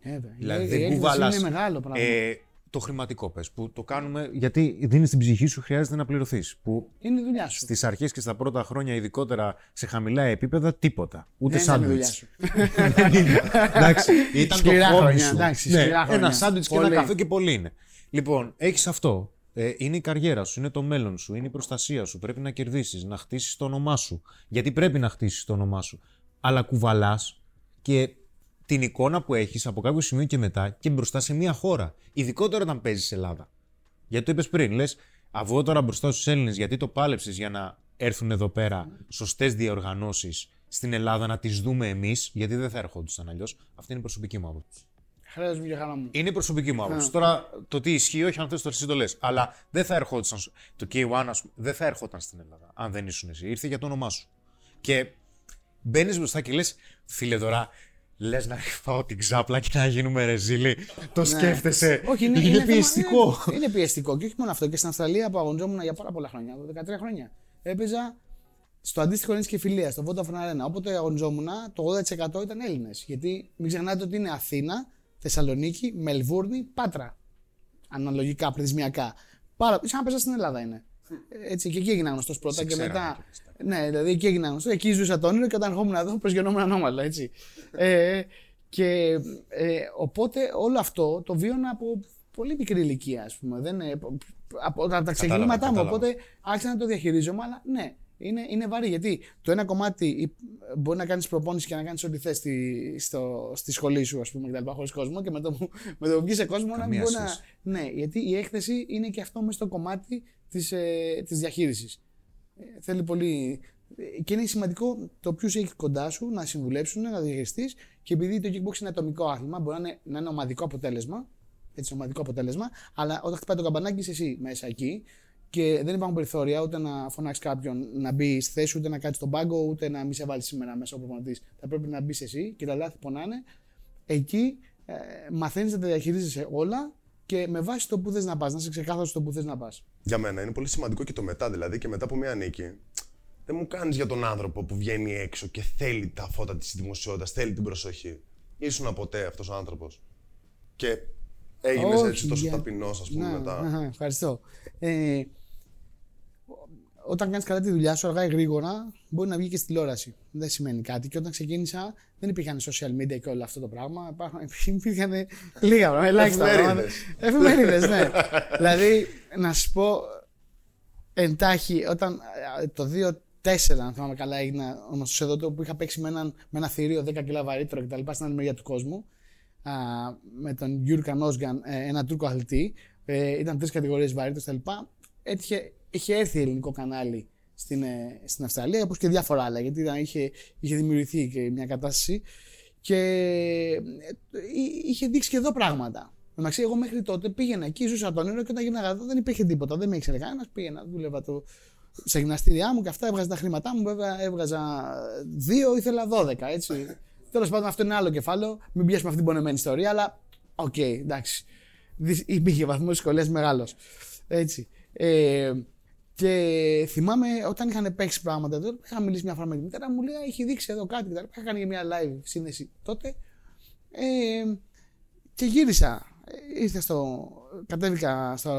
Ε, βέβαια. Δηλαδή Η δεν έκθεση κουβαλάς. Είναι μεγάλο πράγμα. Ε, το χρηματικό πες που το κάνουμε γιατί δίνεις την ψυχή σου, χρειάζεται να πληρωθείς. Που είναι η δουλειά σου. στις αρχές και στα πρώτα χρόνια, ειδικότερα σε χαμηλά επίπεδα, τίποτα. Ούτε Δεν ήταν η δουλειά σάντουιτ. σου. Εντάξει, ήταν Σκληρά το χόμπι χρόνια, σου. εντάξει, Ναι, σκληρά χρόνια. ένα σάντουιτς και ένα Πολύ. καφέ και πολύ είναι. Λοιπόν, έχεις αυτό. Ε, είναι η καριέρα σου, είναι το μέλλον σου, είναι η προστασία σου. Πρέπει να κερδίσεις, να χτίσεις το όνομά σου. Γιατί πρέπει να χτίσεις το όνομά σου. Αλλά κουβαλάς και την εικόνα που έχεις από κάποιο σημείο και μετά και μπροστά σε μια χώρα. Ειδικότερα όταν παίζεις Ελλάδα. Γιατί το είπες πριν, λες, αφού τώρα μπροστά στους Έλληνες, γιατί το πάλεψες για να έρθουν εδώ πέρα σωστές διοργανώσεις στην Ελλάδα να τις δούμε εμείς, γιατί δεν θα ερχόντουσαν αλλιώς. Αυτή είναι η προσωπική μου άποψη. Χρέος μου και χαρά μου. Είναι η προσωπική μου άποψη. Τώρα το τι ισχύει, όχι αν θες το εσύ το λες. Αλλά δεν θα ερχόντουσαν. σου- Το K1, ας πούμε, δεν θα ερχόταν στην Ελλάδα αν δεν ήσουν εσύ. Ήρθε για το όνομά σου. Και μπαίνεις μπροστά και λες, φίλε τώρα, λες να φάω την ξάπλα και να γίνουμε ρεζίλοι. Το σκέφτεσαι. Ναι. Όχι, είναι, είναι, είναι, πιεστικό. θέμα- είναι, είναι πιεστικό. Και όχι μόνο αυτό. Και στην Αυστραλία που αγωνιζόμουν για πάρα πολλά χρόνια, 13 χρόνια. Έπαιζα στο αντίστοιχο Έλληνε και φιλίας, στο Vodafone Arena. Όποτε αγωνιζόμουν, το 80% ήταν Έλληνες. Γιατί μην ξεχνάτε ότι είναι Αθήνα, Θεσσαλονίκη, Μελβούρνη, Πάτρα. Αναλογικά, πληθυσμιακά. Πάρα, σαν να παίζα στην Ελλάδα είναι. Έτσι, και εκεί έγινα γνωστός πρώτα Σε και ξέρανε μετά. Ναι, δηλαδή εκεί έγινα γνωστός. Εκεί ζούσα το όνειρο και όταν ερχόμουν εδώ προσγειωνόμουν ανώμαλα, έτσι. ε, και ε, οπότε όλο αυτό το βίωνα από πολύ μικρή ηλικία, ας πούμε. Δεν, είναι- από τα, τα ξεκινήματά μου. κατάλαβα. Οπότε άρχισα να το διαχειρίζομαι, αλλά ναι, είναι, είναι βαρύ. Γιατί το ένα κομμάτι ε, μπορεί να κάνεις προπόνηση και να κάνεις ό,τι θες στη, στο- στη σχολή σου, ας πούμε, κτλ. χωρίς κόσμο και με το, που- με το που βγεις σε κόσμο να μην Καμία μπορεί να. σχέση. Ναι, γιατί η έκθεση είναι και αυτό μέσα στο κομμάτι της ε, της διαχείρισης. Ε, θέλει πολύ. ε, Και είναι σημαντικό το ποιους έχει κοντά σου να συμβουλέψουν, να διαχειριστείς. Και επειδή το kickbox είναι ατομικό άθλημα, μπορεί να είναι, να είναι ομαδικό αποτέλεσμα. Έτσι, ομαδικό αποτέλεσμα. Αλλά όταν χτυπάει το καμπανάκι, είσαι εσύ μέσα εκεί. Και δεν υπάρχουν περιθώρια ούτε να φωνάξεις κάποιον να μπει στη θέση, ούτε να κάτσεις στον πάγκο, ούτε να μην σε βάλεις σήμερα μέσα ο προπονητής. Θα πρέπει να μπεις εσύ και τα λάθη πονάνε. Εκεί ε, μαθαίνεις να τα διαχειρίζεσαι όλα και με βάση το που θες να πας, να είσαι ξεκάθαρος στο που θες να πας. Για μένα είναι πολύ σημαντικό και το μετά, δηλαδή και μετά από μια νίκη. Δεν μου κάνεις για τον άνθρωπο που βγαίνει έξω και θέλει τα φώτα της δημοσιότητας, θέλει την προσοχή. Ήσουν ποτέ αυτός ο άνθρωπος. Και έγινες Όχι, έτσι τόσο για- ταπεινός, ας πούμε, Ναι, μετά. αχα, ευχαριστώ. Ε, όταν κάνεις καλά τη δουλειά σου, αργά ή γρήγορα, μπορεί να βγει και στη τηλεόραση. Δεν σημαίνει κάτι. Και όταν ξεκίνησα, δεν υπήρχαν social media και όλο αυτό το πράγμα. Υπάρχουν- Υπήρχαν λίγα πράγματα, ελάχιστα πράγματα. Εφημερίδες, ναι. δηλαδή, να σου πω, εντάχει, όταν ε, το 2-4, αν θυμάμαι καλά, έγινα γνωστός εδώ, το που είχα παίξει με, έναν, με ένα θηρίο 10 κιλά βαρύτερο κτλ. στην άλλη μεριά του κόσμου. Α, με τον Γιούρκα Νόσγκαν, ε, ένα Τούρκο αθλητή. Ε, ήταν τρεις κατηγορίες βαρύτερο κτλ. Έτυχε, είχε έρθει ελληνικό κανάλι στην, ε, στην Αυστραλία, όπως και διάφορα άλλα, γιατί ήταν, είχε, είχε δημιουργηθεί και μια κατάσταση και ε, εί- είχε δείξει και εδώ πράγματα. Εντάξει, εγώ μέχρι τότε πήγαινα εκεί, ζούσα τον όνειρο και όταν γίναγα εδώ δεν υπήρχε τίποτα, δεν με ήξερε κανένας. Πήγαινα, δούλευα το, στα γυμναστήριά μου και αυτά, έβγαζα τα χρήματά μου. Βέβαια, έβγαζα δύο, ήθελα 12, έτσι. Τέλος πάντων, αυτό είναι άλλο κεφάλαιο. Μην πιάσουμε αυτή την πονεμένη ιστορία, αλλά οκ, εντάξει. Δυ- Υπήρχε βαθμός δυσκολίας μεγάλος. Έτσι. Ε, και θυμάμαι όταν είχαν παίξει πράγματα εδώ, είχα μιλήσει μια φορά με τη μητέρα μου, λέει: Έχει δείξει εδώ κάτι. κτλ. Είχα κάνει και μια live σύνδεση τότε. Ε, και γύρισα. Ε, Ήρθα στο, κατέβηκα στο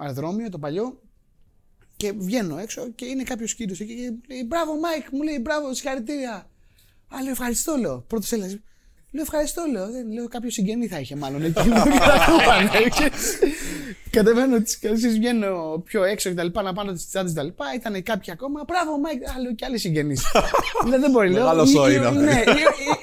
αεροδρόμιο, το παλιό, και βγαίνω έξω και είναι κάποιος κύριος εκεί και λέει: Μπράβο, Μάικ, μου λέει: Μπράβο, συγχαρητήρια. Α, λέω ευχαριστώ, λέω. Πρώτος έλεγα. Λέω ευχαριστώ, λέω. Δεν, λέω κάποιο συγγενή θα είχε μάλλον εκεί. Λέω, και του το 'πανε, ξέρεις. Κατεβαίνω τις σκάλες, βγαίνω πιο έξω και τα λοιπά, να πάρω τις τσάντες τα λοιπά. Ήταν κάποιοι ακόμα. Μπράβο, Μάικ. Α, λέω και άλλοι συγγενείς. λέω δεν μπορεί, λέω. Μεγάλο Ή- σόι ή- ήταν. Ναι, ή-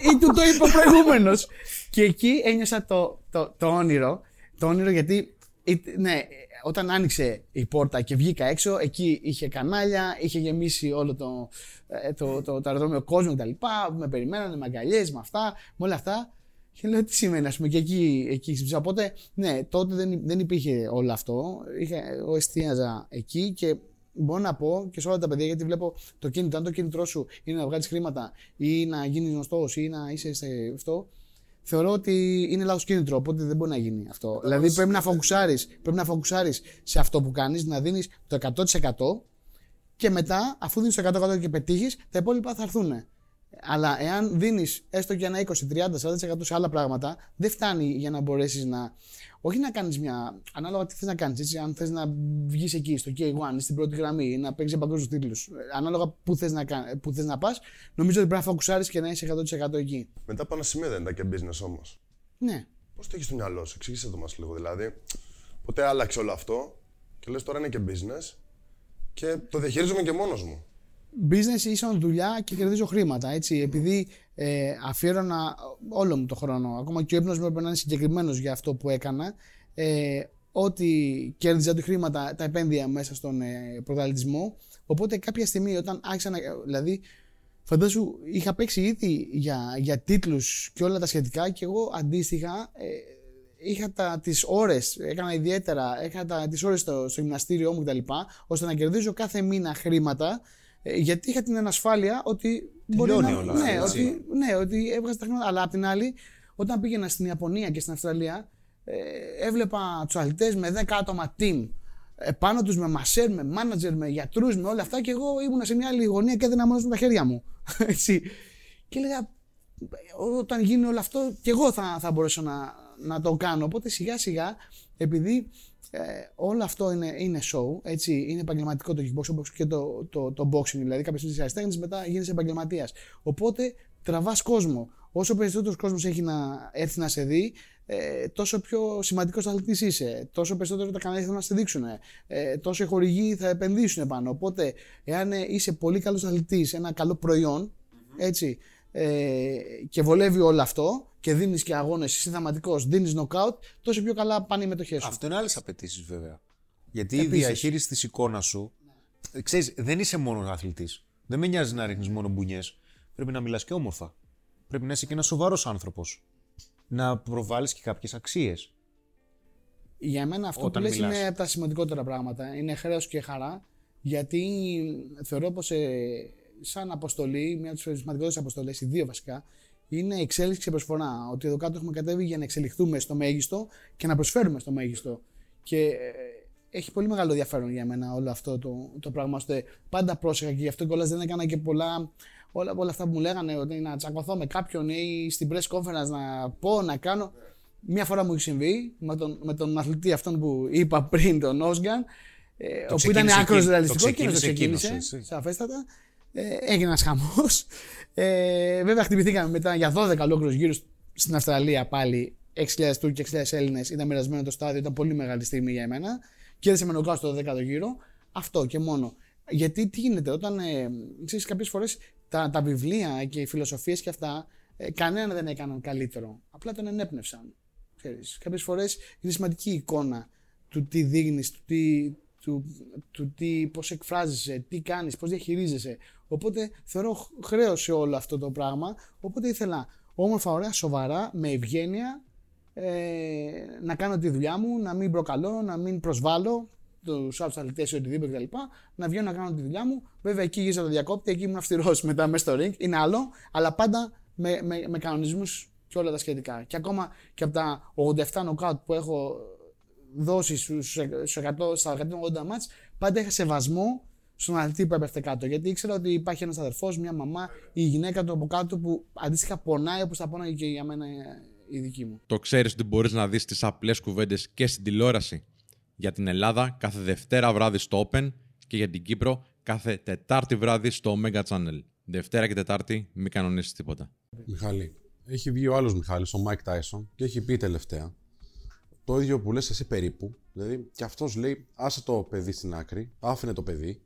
ή- ή του το είπε ο προηγούμενος. και εκεί ένιωσα το, το, το όνειρο. Το όνειρο γιατί ή- ναι, όταν άνοιξε η πόρτα και βγήκα έξω, εκεί είχε κανάλια, είχε γεμίσει όλο το, ε, το, το, το αεροδρόμιο κόσμο κτλ. Με περιμένανε με αγκαλιές, με αυτά, με όλα αυτά. Και λέω τι σημαίνει, ας πούμε, και εκεί, εκεί ξύπνησα. Οπότε, ναι, τότε δεν, δεν υπήρχε όλο αυτό. Είχα, εγώ εστίαζα εκεί και μπορώ να πω και σε όλα τα παιδιά, γιατί βλέπω το κίνητρο, αν το κίνητρό σου είναι να βγάλεις χρήματα ή να γίνεις γνωστός ή να είσαι σε αυτό, θεωρώ ότι είναι λάθος κίνητρο. Οπότε δεν μπορεί να γίνει αυτό. δηλαδή πρέπει να φοκουσάρεις πρέπει να φοκουσάρεις σε αυτό που κάνεις, να δίνεις το 100% και μετά, αφού δίνεις το 100% και πετύχεις, τα υπόλοιπα θα έρθουν. Αλλά εάν δίνεις έστω και ένα 20, 30, 40% σε άλλα πράγματα, δεν φτάνει για να μπορέσεις να. Όχι να κάνεις μια. Ανάλογα τι θες να κάνεις. Αν θες να βγεις εκεί στο K1 στην πρώτη γραμμή ή να παίξεις παγκόσμιου τίτλους. Ανάλογα που θες να, που θες να πας, νομίζω ότι πρέπει να φοκουσάρεις και να είσαι 100% εκεί. Μετά από ένα σημείο δεν ήταν και business όμως. Ναι. Πώς το έχεις στο μυαλό σου, εξήγησε το μας λίγο. Δηλαδή, ποτέ άλλαξε όλο αυτό και λες τώρα είναι και business και το διαχειρίζομαι και μόνος μου business ίσον δουλειά και κερδίζω χρήματα. Έτσι. Επειδή ε, αφιέρωνα όλο μου το χρόνο, ακόμα και ο ύπνος μου έπρεπε να είναι συγκεκριμένος για αυτό που έκανα. Ε, ό,τι κέρδιζα του χρήματα τα επένδυα μέσα στον ε, πρωταθλητισμό. Οπότε κάποια στιγμή όταν άρχισα να. Δηλαδή, φαντάσου, είχα παίξει ήδη για, για τίτλους και όλα τα σχετικά και εγώ αντίστοιχα ε, είχα τα, τις ώρες, έκανα ιδιαίτερα, είχα τα, τις ώρες στο, στο γυμναστήριό μου κτλ. ώστε να κερδίζω κάθε μήνα χρήματα ε, γιατί είχα την ανασφάλεια ότι. Μπορεί να, όλα, ναι, ότι, ναι, ότι έβγαζε τα χρήματα. Αλλά απ' την άλλη, όταν πήγαινα στην Ιαπωνία και στην Αυστραλία, ε, έβλεπα του αθλητέ με 10 άτομα team. Επάνω τους με μασέρ, με μάνατζερ, με γιατρούς, με όλα αυτά και εγώ ήμουν σε μια άλλη γωνία και έδινα μόνος με τα χέρια μου. Έτσι. Και έλεγα, όταν γίνει όλο αυτό, και εγώ θα, θα μπορέσω να, να το κάνω. Οπότε σιγά σιγά, επειδή ε, όλο αυτό είναι, είναι show, έτσι, είναι επαγγελματικό το kickboxing όπως και το, το, το boxing. Δηλαδή, κάποιε φορέ είσαι μετά γίνεσαι επαγγελματίας. Οπότε τραβάς κόσμο. Όσο περισσότερος κόσμος έχει να έρθει να σε δει, ε, τόσο πιο σημαντικός αθλητής είσαι. Τόσο περισσότερο τα κανάλια θα να σε δείξουν. Ε, τόσο οι χορηγοί θα επενδύσουν πάνω. Οπότε, εάν είσαι πολύ καλός αθλητής, ένα καλό προϊόν, έτσι, ε, και βολεύει όλο αυτό και δίνεις και αγώνες, είσαι θεματικό, δίνεις νοκάουτ, τόσο πιο καλά πάνε οι μετοχές σου. Αυτό είναι άλλες απαιτήσεις βέβαια. Γιατί Επίσης. η διαχείριση της εικόνας σου. Ναι. Ξέρεις, δεν είσαι μόνο αθλητής. Δεν με νοιάζει να ρίχνεις μόνο μπουνιές. Πρέπει να μιλάς και όμορφα. Πρέπει να είσαι και ένας σοβαρός άνθρωπος. Να προβάλλεις και κάποιες αξίες. Για μένα αυτό Όταν που λες είναι από τα σημαντικότερα πράγματα. Είναι χρέος και χαρά. Γιατί θεωρώ πως ε, σαν αποστολή, μια από τι σημαντικότερε αποστολές, οι δύο βασικά, είναι εξέλιξη και προσφορά. Ότι εδώ κάτω έχουμε κατέβει για να εξελιχθούμε στο μέγιστο και να προσφέρουμε στο μέγιστο. Και ε, έχει πολύ μεγάλο ενδιαφέρον για μένα όλο αυτό το, το πράγμα. Ώστε πάντα πρόσεχα και γι' αυτό κιόλα δεν έκανα και πολλά. Όλα, όλα αυτά που μου λέγανε ότι να τσακωθώ με κάποιον ή στην press conference να πω, να κάνω. Μία φορά μου έχει συμβεί με τον, με τον αθλητή αυτόν που είπα πριν, τον Όσγκαν, ε, όπου ήταν άκρος ρεαλιστικό και το ξεκίνησε, σαφέστατα. Ε, έγινε ένας χαμός. Ε, βέβαια, χτυπηθήκαμε μετά για 12 ολόκληρους γύρους στην Αυστραλία πάλι. 6.000 Τούρκοι, 6.000 Έλληνες. Ήταν μοιρασμένο το στάδιο, ήταν πολύ μεγάλη στιγμή για εμένα. Κέρδισε με νοκάου στο 12ο γύρο. Αυτό και μόνο. Γιατί τι γίνεται, όταν ε, ξέρεις, κάποιες φορές τα, τα βιβλία και οι φιλοσοφίες και αυτά, ε, κανέναν δεν έκαναν καλύτερο. Απλά τον ενέπνευσαν. Κάποιες φορές είναι σημαντική η εικόνα του τι δείχνεις, του τι, του, του τι, πώς εκφράζεσαι, τι κάνεις, πώς διαχειρίζεσαι. Οπότε θεωρώ χρέος σε όλο αυτό το πράγμα. Οπότε ήθελα όμορφα, ωραία, σοβαρά, με ευγένεια ε, να κάνω τη δουλειά μου, να μην προκαλώ, να μην προσβάλλω τους άλλου αθλητέ ή οτιδήποτε κτλ. Να βγαίνω να κάνω τη δουλειά μου. Βέβαια εκεί γύρισα το διακόπτη, εκεί ήμουν αυστηρός μετά μέσα στο ring. Είναι άλλο, αλλά πάντα με, με, με κανονισμούς και όλα τα σχετικά. Και ακόμα και από τα 87 νοκάουτ που έχω δώσει στους 100, στα 180 μάτς, πάντα είχα σεβασμό στον αθλητή που έπεφτε κάτω. Γιατί ήξερα ότι υπάρχει ένας αδερφός, μια μαμά, η γυναίκα του από κάτω που αντίστοιχα πονάει όπως θα πόναγε και για μένα η δική μου. Το ξέρεις ότι μπορείς να δεις τις απλές κουβέντες και στην τηλεόραση. Για την Ελλάδα κάθε Δευτέρα βράδυ στο Open και για την Κύπρο κάθε Τετάρτη βράδυ στο Omega Channel. Δευτέρα και Τετάρτη, μην κανονίσεις τίποτα. Μιχάλη, έχει βγει ο άλλος Μιχάλης, ο Mike Tyson, και έχει πει τελευταία το ίδιο που λες εσύ περίπου. Δηλαδή, και αυτός λέει, άσε το παιδί στην άκρη, άφηνε το παιδί,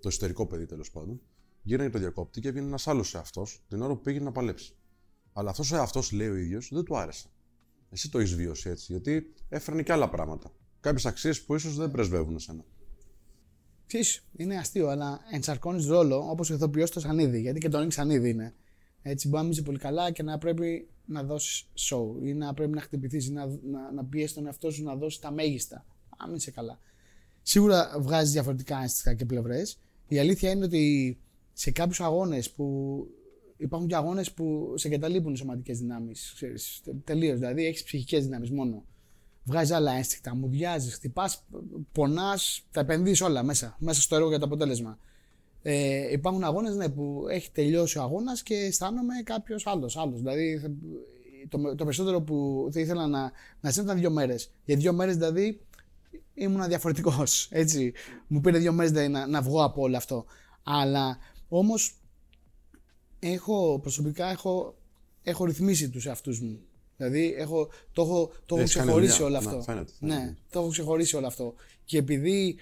το εσωτερικό παιδί τέλος πάντων, γύρναγε το διακόπτη και έβγαινε ένας άλλος εαυτός την ώρα που πήγαινε να παλέψει. Αλλά αυτός ο εαυτός, λέει ο ίδιος, δεν του άρεσε. Εσύ το έχεις βίωσει έτσι, γιατί έφερνε και άλλα πράγματα. Κάποιες αξίες που ίσως δεν πρεσβεύουν εσένα. Ξέρεις, είναι αστείο, αλλά ενσαρκώνεις ρόλο όπως ο ηθοποιό στο σανίδι. Γιατί και τον σανίδι είναι. Έτσι, μπορεί να μην πολύ καλά και να πρέπει να δώσεις show ή να πρέπει να χτυπηθείς ή να, να, να πιέσεις τον εαυτό σου να δώσεις τα μέγιστα. Αν είσαι καλά. Σίγουρα βγάζεις διαφορετικά αίσθητα και πλευρές. Η αλήθεια είναι ότι σε κάποιους αγώνες που υπάρχουν και αγώνες που σε εγκαταλείπουν οι σωματικές δυνάμεις. Τελείως. Δηλαδή έχεις ψυχικές δυνάμεις μόνο. Βγάζεις άλλα ένστικτα, μουδιάζεις, χτυπάς, πονάς, τα επενδύεις όλα μέσα, μέσα στο έργο για το αποτέλεσμα. Ε, υπάρχουν αγώνες ναι, που έχει τελειώσει ο αγώνας και αισθάνομαι κάποιος άλλος. Άλλος. Δηλαδή το, το περισσότερο που θα ήθελα να, να ήταν δύο μέρες. Για δύο μέρες δηλαδή ήμουν διαφορετικός. Έτσι. Μου πήρε δύο μέρες δηλαδή, να, να βγω από όλο αυτό. Αλλά όμως έχω προσωπικά έχω, έχω ρυθμίσει τους εαυτούς μου. Δηλαδή έχω, το έχω, το έχω ξεχωρίσει όλο αυτό. Ναι, το έχω ξεχωρίσει όλο αυτό. Και επειδή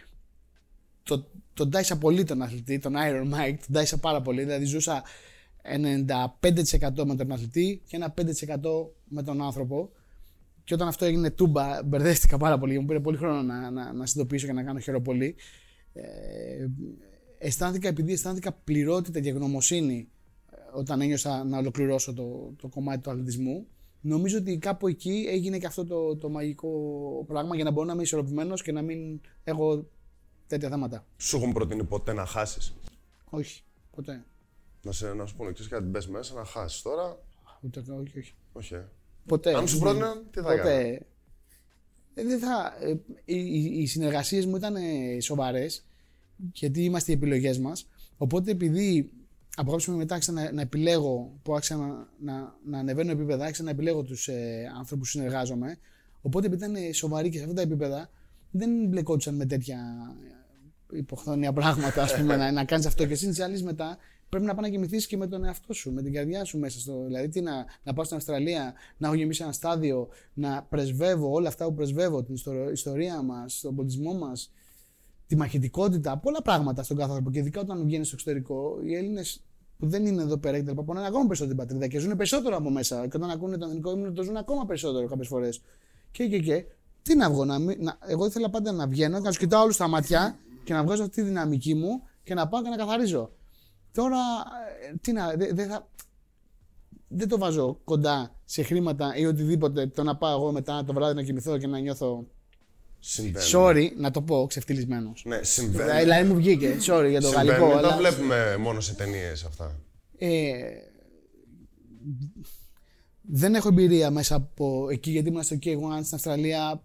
το, τον τάισα πολύ τον αθλητή, τον Iron Mike, τον τάισα πάρα πολύ. Δηλαδή ζούσα 95% με τον αθλητή και ένα 5% με τον άνθρωπο. Και όταν αυτό έγινε τούμπα, μπερδέστηκα πάρα πολύ. Μου πήρε πολύ χρόνο να, να, να συνειδητοποιήσω και να κάνω χειροπολί. Ε, αισθάνθηκα, επειδή αισθάνθηκα πληρότητα και γνωμοσύνη ε, όταν ένιωσα να ολοκληρώσω το, το κομμάτι του αθλητισμού, νομίζω ότι κάπου εκεί έγινε και αυτό το, το μαγικό πράγμα για να μπορώ να είμαι ισορροπημένος και να μην έχω τέτοια θέματα. Σου έχουν προτείνει ποτέ να χάσεις; Όχι, ποτέ. Να, σε, να σου πούνε, ξέρεις κάτι, μπες μέσα να χάσεις τώρα. Ούτε, όχι, όχι. Όχι. ε. Ποτέ. Αν σου πρότειναν, τι θα ποτέ. έκανες; Ε, δεν θα, ε, οι, οι, οι συνεργασίες μου ήταν ε, σοβαρές γιατί είμαστε οι επιλογές μας οπότε επειδή από κάποιο σημείο μετά άρχισα να, να επιλέγω που άρχισα να, να, να ανεβαίνω επίπεδα άρχισα να επιλέγω τους ε, άνθρωπους που συνεργάζομαι οπότε επειδή ήταν σοβαροί και σε αυτά τα επίπεδα δεν μπλεκόντουσαν με τέτοια υποχθόνια πράγματα ας πούμε, να, να κάνεις αυτό και εσύ άλλες μετά πρέπει να πάει να κοιμηθείς και με τον εαυτό σου, με την καρδιά σου μέσα στο. Δηλαδή, τι να, να πάω στην Αυστραλία, να έχω γεμίσει ένα στάδιο, να πρεσβεύω όλα αυτά που πρεσβεύω, την ιστο- ιστορία μας, τον πολιτισμό μας, τη μαχητικότητα, πολλά πράγματα στον κάθε άνθρωπο. Και ειδικά όταν βγαίνεις στο εξωτερικό, οι Έλληνες που δεν είναι εδώ πέρα κτλ. πονάνε ακόμα περισσότερο την πατρίδα και ζουν περισσότερο από μέσα. Και όταν ακούνε τον ελληνικό ύμνο, το ζουν ακόμα περισσότερο κάποιες φορές. Και, και, και. Τι να βγω, να, μην- να, εγώ ήθελα πάντα να βγαίνω και να τους κοιτάω όλους στα μάτια και να βγάζω αυτή τη δυναμική μου και να πάω και να καθαρίζω. Τώρα, ε, τι να, δεν δεν θα, δεν το βάζω κοντά σε χρήματα ή οτιδήποτε το να πάω εγώ μετά το βράδυ να κοιμηθώ και να νιώθω Συμβαίνει. sorry, να το πω ξεφτυλισμένος. Ναι, συμβαίνει. Δηλαδή μου βγήκε, sorry για το Συμβαίνει. γαλλικό. Δεν τα αλλά, βλέπουμε μόνο σε ταινίες αυτά. ε, δεν έχω εμπειρία μέσα από εκεί γιατί ήμουν στο K1 στην Αυστραλία.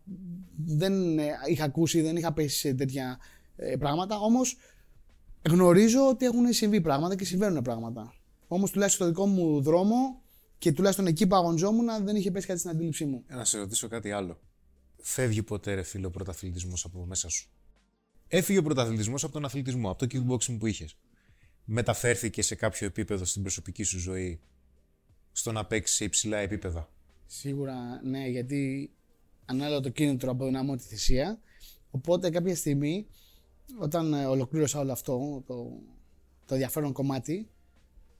Δεν ε, είχα ακούσει, δεν είχα πέσει σε τέτοια ε, πράγματα. Όμως γνωρίζω ότι έχουν συμβεί πράγματα και συμβαίνουν πράγματα. Όμως τουλάχιστον στο δικό μου δρόμο και τουλάχιστον εκεί που αγωνιζόμουν δεν είχε πέσει κάτι στην αντίληψή μου. Να σε ρωτήσω κάτι άλλο. Φεύγει ποτέ, ρε φίλο, ο πρωταθλητισμός από μέσα σου; Έφυγε ο πρωταθλητισμός από τον αθλητισμό, από το kickboxing που είχες. Μεταφέρθηκε σε κάποιο επίπεδο στην προσωπική σου ζωή, στο να παίξεις σε υψηλά επίπεδα; Σίγουρα ναι, γιατί ανάλογα το κίνητρο αποδυναμώ τη θυσία. Οπότε κάποια στιγμή, όταν ε, ολοκλήρωσα όλο αυτό, το, το ενδιαφέρον κομμάτι,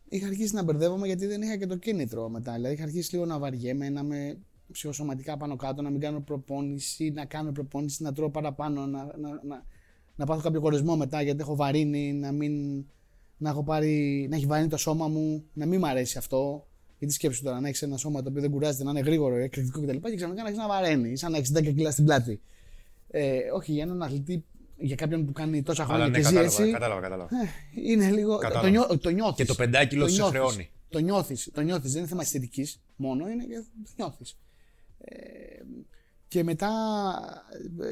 είχα αρχίσει να μπερδεύομαι γιατί δεν είχα και το κίνητρο μετά. Δηλαδή είχα αρχίσει λίγο να βαριέμαι, να είμαι ψυχοσωματικά πάνω κάτω, να μην κάνω προπόνηση, να κάνω προπόνηση, να τρώω παραπάνω, να, να, να, να πάθω κάποιο κορεσμό μετά γιατί έχω βαρύνει, να μην. Να, έχω πάρει, να έχει βαρύνει το σώμα μου, να μην μ' αρέσει αυτό. Γιατί σκέψου τώρα να έχεις ένα σώμα το οποίο δεν κουράζεται, να είναι γρήγορο, εκρηκτικό κτλ. Και ξαφνικά να έχεις να βαραίνει, σαν να έχεις 10 κιλά στην πλάτη. Ε, όχι, για έναν αθλητή, για κάποιον που κάνει τόσα χρόνια Αλλά ναι, και ζει κατάλαβα, έτσι, κατάλαβα, κατάλαβα. ε, είναι λίγο. Κατάλαβα. Το, νιώ, το νιώθεις. Και το πεντάκιλο Το σε νιώθεις. χρεώνει. Το νιώθεις. Το νιώθεις. Δεν είναι θέμα αισθητικής μόνο, είναι και το νιώθεις. Ε, και μετά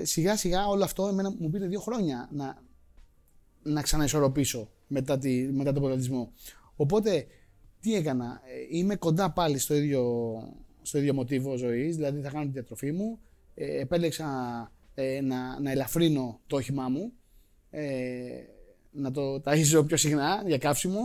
ε, σιγά σιγά όλο αυτό εμένα μου πήρε δύο χρόνια να, να ξαναισορροπήσω μετά, τη, μετά τον πρωταθλητισμό. Οπότε τι έκανα, ε, είμαι κοντά πάλι στο ίδιο, στο ίδιο μοτίβο ζωής, δηλαδή θα κάνω τη διατροφή μου, ε, επέλεξα ε, να, να ελαφρύνω το όχημά μου, ε, να το ταΐζω πιο συχνά για καύσιμο,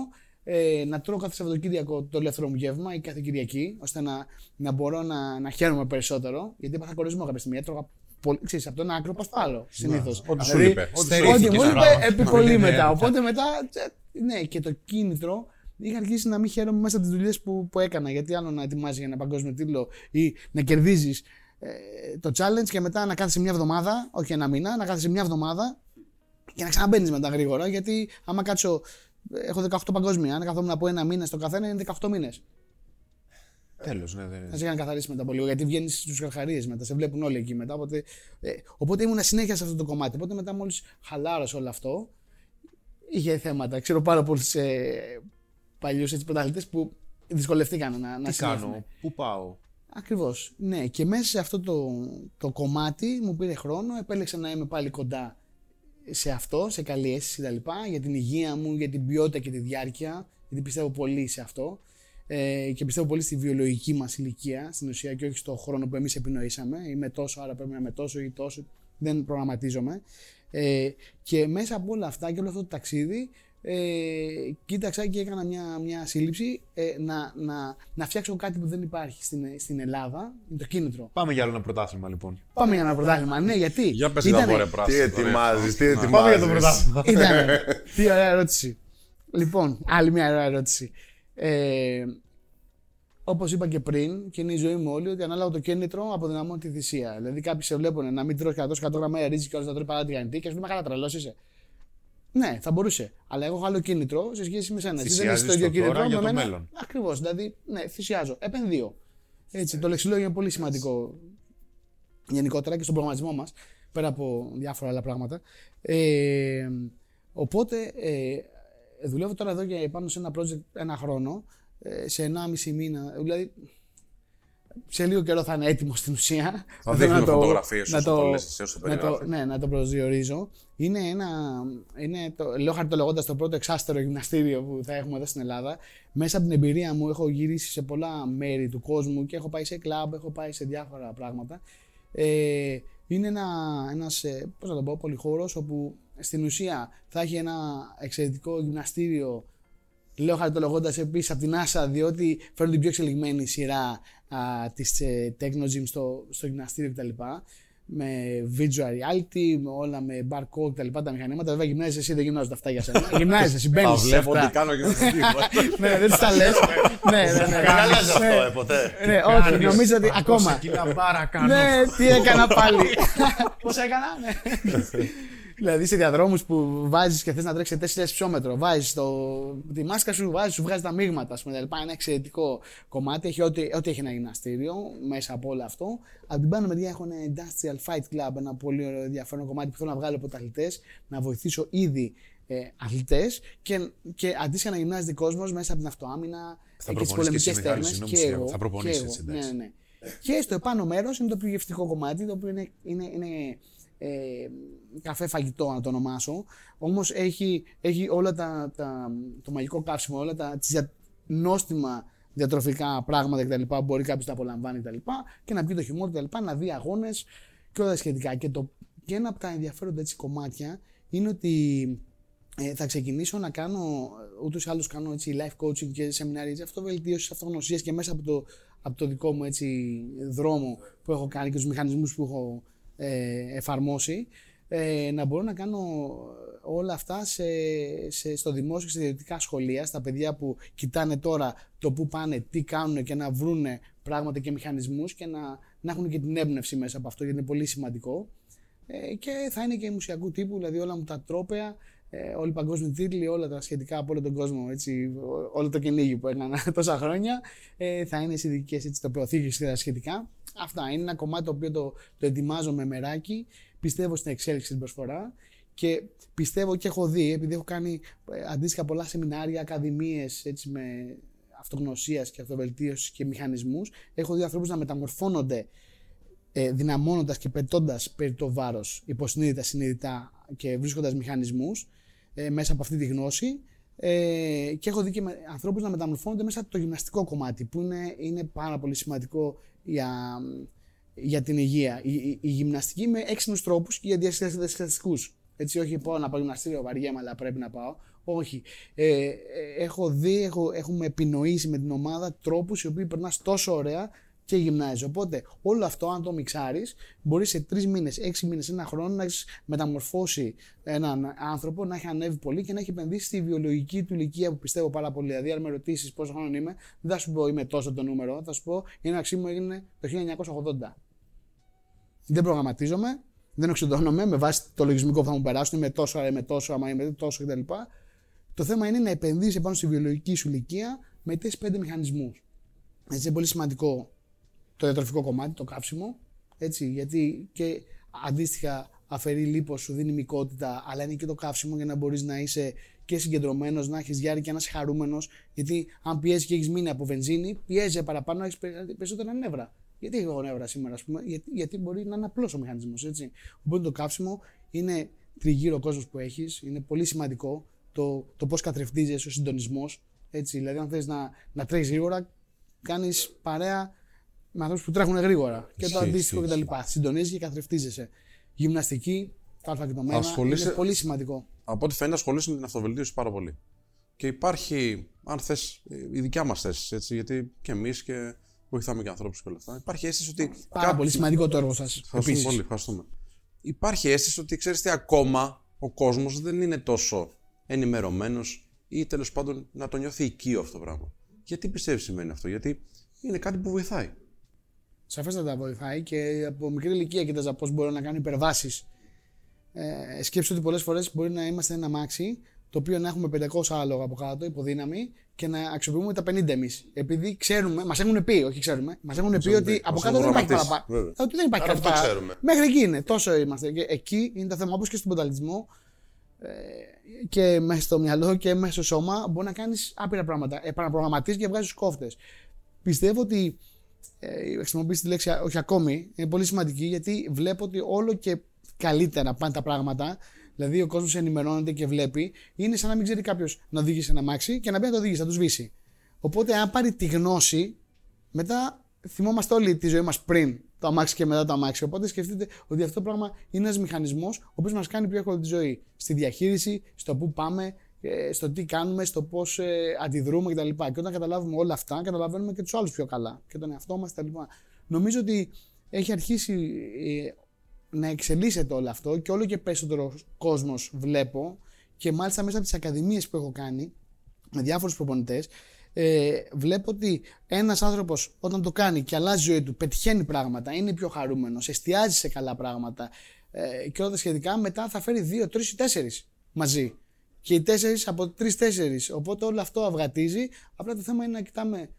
ε, να τρώω κάθε Σαββατοκύριακο το ελεύθερο μου γεύμα ή κάθε Κυριακή, ώστε να, να μπορώ να, να χαίρομαι περισσότερο. Γιατί έπαθα κορισμό κάποια στιγμή. Έτρωγα πολύ, ξέρεις, από το ένα άκρο πα στο άλλο συνήθως. Ό,τι σου λείπε. Ό,τι Στερήθηκες, μου είπε, μπράβο. επί πολύ Ναι, μετά. ναι. Οπότε μετά, τσε, ναι, και το κίνητρο είχα αρχίσει να μην χαίρομαι μέσα από τις δουλειές που, που έκανα. Γιατί άλλο να ετοιμάζεις για ένα παγκόσμιο τίτλο ή να κερδίζεις ε, το challenge και μετά να κάθεσαι μια εβδομάδα, όχι ένα μήνα, να κάθεσαι μια εβδομάδα και να ξαναμπαίνεις μετά γρήγορα. Γιατί άμα κάτσω, έχω 18 παγκόσμια, αν καθόμουν από ένα μήνα στο καθένα είναι 18 μήνες. Τέλος, ναι, ναι. Θα σε έκανε καθαρίσει μετά από λίγο. Γιατί βγαίνεις στους καρχαρίες μετά, σε βλέπουν όλοι εκεί μετά. Οπότε, ε, οπότε ήμουν συνέχεια σε αυτό το κομμάτι. Οπότε μετά μόλις χαλάρωσε όλο αυτό, είχε θέματα. Ξέρω πάρα πολλούς ε, παλιούς πρωταθλητές που δυσκολευτήκαν να, να Τι κάνω, πού πάω. Ακριβώς. Ναι, και μέσα σε αυτό το, το κομμάτι μου πήρε χρόνο. Επέλεξα να είμαι πάλι κοντά σε αυτό, σε καλή αίσθηση κτλ. Για την υγεία μου, για την ποιότητα και τη διάρκεια. Γιατί πιστεύω πολύ σε αυτό. Ε, και πιστεύω πολύ στη βιολογική μας ηλικία στην ουσία και όχι στο χρόνο που εμείς επινοήσαμε. Είμαι τόσο, άρα πρέπει να είμαι τόσο ή τόσο. Δεν προγραμματίζομαι. Ε, και μέσα από όλα αυτά και όλο αυτό το ταξίδι ε, κοίταξα και έκανα μια, μια σύλληψη ε, να, να, να φτιάξω κάτι που δεν υπάρχει στην, στην Ελλάδα, είναι το κίνητρο. Πάμε για άλλο ένα πρωτάθλημα λοιπόν. Πάμε για ένα πρωτάθλημα, ναι, γιατί. Για πες ήτανε- τα βόρεια Τι πράσινα. ετοιμάζεις, τι ετοιμάζει. Πάμε για το πρωτάθλημα. Ήτανε. Τι ωραία ερώτηση. Λοιπόν, άλλη μια ωραία ερώτηση. Ε, Όπως είπα και πριν, και είναι η ζωή μου όλη, ότι ανάλογα το κίνητρο αποδυναμώνει τη θυσία. Δηλαδή, κάποιοι σε βλέπουν να μην τρώσει 100 γραμμάρια ρύζι και όλα να τρώει παρά τηγανιτή και ας πούμε, καλά τρελός είσαι. Ναι, θα μπορούσε. Αλλά εγώ έχω άλλο κίνητρο σε σχέση με σένα. Εσύ δεν Θυσιάζεις έχει το ίδιο το κίνητρο τώρα με για το μένα. μέλλον. Ακριβώς. Δηλαδή, ναι, θυσιάζω. Επενδύω. Έτσι, το λεξιλόγιο είναι πολύ σημαντικό γενικότερα και στον προγραμματισμό μας, πέρα από διάφορα άλλα πράγματα. Ε, οπότε, ε, δουλεύω τώρα εδώ και πάνω σε ένα project ένα χρόνο, ε, σε 1,5 μήνα. Δηλαδή, σε λίγο καιρό θα είναι έτοιμο στην ουσία. Θα Θέλω δείχνουμε να το- φωτογραφίες να όσο το- το λες εσύ, όσο το να το, περιγράφεις. ναι, να το προσδιορίζω. Είναι ένα. Είναι το, λέω χαρτολογώντας το πρώτο εξάστερο γυμναστήριο που θα έχουμε εδώ στην Ελλάδα. Μέσα από την εμπειρία μου έχω γυρίσει σε πολλά μέρη του κόσμου και έχω πάει σε κλαμπ, έχω πάει σε διάφορα πράγματα. Ε, είναι ένα, ένας, ε, πώς να το πω, πολυχώρος όπου στην ουσία θα έχει ένα εξαιρετικό γυμναστήριο Λέω χαρτολογώντας επίσης από την NASA, διότι φέρνω την πιο εξελιγμένη σειρά της ε, Techno Gym στο, στο γυμναστήριο κτλ. Με virtual reality, με όλα με barcode κτλ. Τα μηχανήματα. Βέβαια, γυμνάζεσαι εσύ, δεν γυμνάζονται αυτά για σένα. γυμνάζεσαι εσύ, μπαίνεις. Θα βλέπω τι κάνω και θα ναι, δεν τις τα λες. ναι, ναι, ναι. Δεν αλλάζεις αυτό, Ναι. ε, ποτέ. Ναι, όχι, νομίζω ότι ακόμα. Κιλά μπάρα κάνω. Ναι, τι έκανα πάλι. Πώ έκανα, ναι. Δηλαδή σε διαδρόμους που βάζεις και θες να τρέξει 4.000 ψώμετρο, βάζεις τη μάσκα σου, βάζεις, σου βγάζει τα μείγματα. Ας πούμε, τα λοιπά. Είναι ένα εξαιρετικό κομμάτι. Έχει ό,τι, ό,τι έχει ένα γυμναστήριο μέσα από όλο αυτό. Από την πάνω μεριά έχω ένα Industrial Fight Club, ένα πολύ ωραίο ενδιαφέρον κομμάτι που θέλω να βγάλω πρωταθλητέ, να βοηθήσω ήδη ε, αθλητές και, και αντίστοιχα να γυμνάζεται κόσμος μέσα από την αυτοάμυνα Θα και τις προπονείς και πολεμικές εσύ, Μιχάλη, τέρμε. συγγνώμη, Και συγγνώμη. εγώ. Θα προπονήσεις και έτσι, εγώ. εντάξει. Ναι, ναι. Και στο επάνω μέρος είναι το πιο γευστικό κομμάτι, το οποίο είναι, είναι, είναι ε, καφέ φαγητό, να το ονομάσω. Όμως έχει, έχει όλα τα, τα, το μαγικό καύσιμο, όλα τα τις δια, νόστιμα διατροφικά πράγματα κτλ. που μπορεί κάποιος να απολαμβάνει κτλ. Και να πει το χειμώνα κτλ. Να δει αγώνες και όλα τα σχετικά. Και, το, και ένα από τα ενδιαφέροντα έτσι, κομμάτια είναι ότι ε, θα ξεκινήσω να κάνω, ούτως ή άλλως κάνω έτσι life coaching και σεμινάρια έτσι, αυτοβελτίωσης, αυτογνωσίας και μέσα από το, από το δικό μου έτσι δρόμο που έχω κάνει και τους μηχανισμούς που έχω ε, εφαρμόσει ε, να μπορώ να κάνω όλα αυτά σε, σε, στο δημόσιο και σε ιδιωτικά σχολεία, στα παιδιά που κοιτάνε τώρα το που πάνε, τι κάνουν και να βρούνε πράγματα και μηχανισμούς και να, να έχουν και την έμπνευση μέσα από αυτό γιατί είναι πολύ σημαντικό. Ε, και θα είναι και μουσιακού τύπου, δηλαδή όλα μου τα τρόπαια, ε, όλοι οι παγκόσμιοι τίτλοι, όλα τα σχετικά από όλο τον κόσμο, έτσι, ό- όλο το κυνήγι που έκανα τόσα χρόνια, ε, θα είναι σε ειδικές τοπιοθήκε και τα σχετικά. Αυτά είναι ένα κομμάτι το οποίο το, το ετοιμάζω με μεράκι. Πιστεύω στην εξέλιξη στην προσφορά και πιστεύω και έχω δει, επειδή έχω κάνει ε, αντίστοιχα πολλά σεμινάρια, ακαδημίες έτσι, με αυτογνωσίας και αυτοβελτίωσης και μηχανισμούς, έχω δει ανθρώπους να μεταμορφώνονται ε, δυναμώνοντας και πετώντας περί το βάρος υποσυνείδητα, συνειδητά και βρίσκοντας μηχανισμούς ε, μέσα από αυτή τη γνώση. Ε, και έχω δει και με, ανθρώπους να μεταμορφώνονται μέσα από το γυμναστικό κομμάτι, που είναι, είναι πάρα πολύ σημαντικό για, για την υγεία. Η, η, η γυμναστική με έξυπνους τρόπους και για διασκεδαστικούς. Έτσι, όχι πάω να πάω γυμναστήριο, βαριέμαι, αλλά πρέπει να πάω. Όχι. Ε, ε, έχω δει, έχω, έχουμε επινοήσει με την ομάδα τρόπους οι οποίοι περνάς τόσο ωραία και γυμνάζεις. Οπότε όλο αυτό, αν το μιξάρεις, μπορείς σε τρεις μήνες, έξι μήνες, ένα χρόνο να έχεις μεταμορφώσει έναν άνθρωπο, να έχει ανέβει πολύ και να έχει επενδύσει στη βιολογική του ηλικία που πιστεύω πάρα πολύ. Δηλαδή, αν με ρωτήσεις πόσο χρόνο είμαι, δεν θα σου πω είμαι τόσο το νούμερο. Θα σου πω η έναρξή μου έγινε το 1980. Δεν προγραμματίζομαι, δεν οξυδώνομαι με βάση το λογισμικό που θα μου περάσουν. Είμαι τόσο, είμαι τόσο, άμα είμαι τόσο κτλ. Το θέμα είναι να επενδύσεις πάνω στη βιολογική σου ηλικία με 4-5 μηχανισμούς. Έτσι, είναι πολύ σημαντικό το διατροφικό κομμάτι, το καύσιμο. Έτσι, γιατί και αντίστοιχα αφαιρεί λίπος, σου δίνει μυκότητα, αλλά είναι και το καύσιμο για να μπορείς να είσαι και συγκεντρωμένος, να έχεις διάρκεια και να είσαι χαρούμενος. Γιατί αν πιέζει και έχεις μείνει από βενζίνη, πιέζει παραπάνω, έχεις περισσότερα νεύρα. Γιατί έχω νεύρα σήμερα, ας πούμε, γιατί, γιατί μπορεί να είναι απλός ο μηχανισμός. Οπότε το καύσιμο είναι τριγύρω κόσμος που έχεις, είναι πολύ σημαντικό το, το πώς καθρεφτίζεσαι, ο συντονισμός. Δηλαδή, αν θες να, να τρέχει γρήγορα, κάνεις παρέα με ανθρώπους που τρέχουν γρήγορα. Και το αντίστοιχο κτλ. Συντονίζει και καθρεφτίζεσαι. Γυμναστική, τα αλφα και το είναι πολύ σημαντικό. Από ό,τι φαίνεται, ασχολείσαι με την αυτοβελτίωση πάρα πολύ. Και υπάρχει, αν θες, η δικιά μας θέση, έτσι, γιατί και εμείς και βοηθάμε και ανθρώπους και όλα αυτά. Υπάρχει αίσθηση ότι. Πάρα κάτι... πολύ σημαντικό το έργο σας. Ευχαριστούμε πολύ, ευχαριστούμε. Υπάρχει αίσθηση ότι ξέρεις τι, ακόμα ο κόσμος δεν είναι τόσο ενημερωμένος ή τέλος πάντων να το νιώθει οικείο αυτό το πράγμα. Γιατί πιστεύεις σημαίνει αυτό, Γιατί είναι κάτι που βοηθάει. Σαφέστατα βοηθάει και από μικρή ηλικία κοίταζα πώς μπορεί να κάνει υπερβάσεις. Ε, σκέψτε ότι πολλές φορές μπορεί να είμαστε ένα μάξι το οποίο να έχουμε 500 άλογα από κάτω, υποδύναμη, και να αξιοποιούμε τα 50 εμείς. Επειδή ξέρουμε, μας έχουν πει, όχι ξέρουμε, μας έχουν πει ότι από κάτω δεν υπάρχει παραπάνω. Ότι δεν υπάρχει κάτι παραπάνω. Μέχρι εκεί είναι, τόσο είμαστε. Και εκεί είναι το θέμα, όπως και στον πονταλισμό ε, και μέσα στο μυαλό και μέσα στο σώμα, μπορεί να κάνεις άπειρα πράγματα. Επαναπρογραμματίζει και βγάζεις κόφτες. Πιστεύω ότι ε, χρησιμοποιήσει τη λέξη όχι ακόμη, είναι πολύ σημαντική γιατί βλέπω ότι όλο και καλύτερα πάνε τα πράγματα. Δηλαδή ο κόσμος ενημερώνεται και βλέπει. Είναι σαν να μην ξέρει κάποιος να οδηγήσει ένα μάξι και να μπει να το οδηγήσει, να το σβήσει. Οπότε, αν πάρει τη γνώση, μετά θυμόμαστε όλοι τη ζωή μας πριν το αμάξι και μετά το αμάξι. Οπότε σκεφτείτε ότι αυτό το πράγμα είναι ένας μηχανισμός ο οποίος μας κάνει πιο εύκολη τη ζωή. Στη διαχείριση, στο πού πάμε, ε, στο τι κάνουμε, στο πώς ε, αντιδρούμε κτλ. Και όταν καταλάβουμε όλα αυτά, καταλαβαίνουμε και τους άλλους πιο καλά και τον εαυτό μας κτλ. Νομίζω ότι έχει αρχίσει ε, να εξελίσσεται όλο αυτό και όλο και περισσότερο κόσμος βλέπω και μάλιστα μέσα από τις ακαδημίες που έχω κάνει με διάφορους προπονητές. Ε, βλέπω ότι ένας άνθρωπος όταν το κάνει και αλλάζει η ζωή του, πετυχαίνει πράγματα, είναι πιο χαρούμενος, εστιάζει σε καλά πράγματα ε, και όλα τα σχετικά, μετά θα φέρει δύο, τρεις ή τέσσερις μαζί και οι τέσσερις από τρει-τέσσερι. Οπότε όλο αυτό αυγατίζει. Απλά το θέμα είναι να κοιτάμε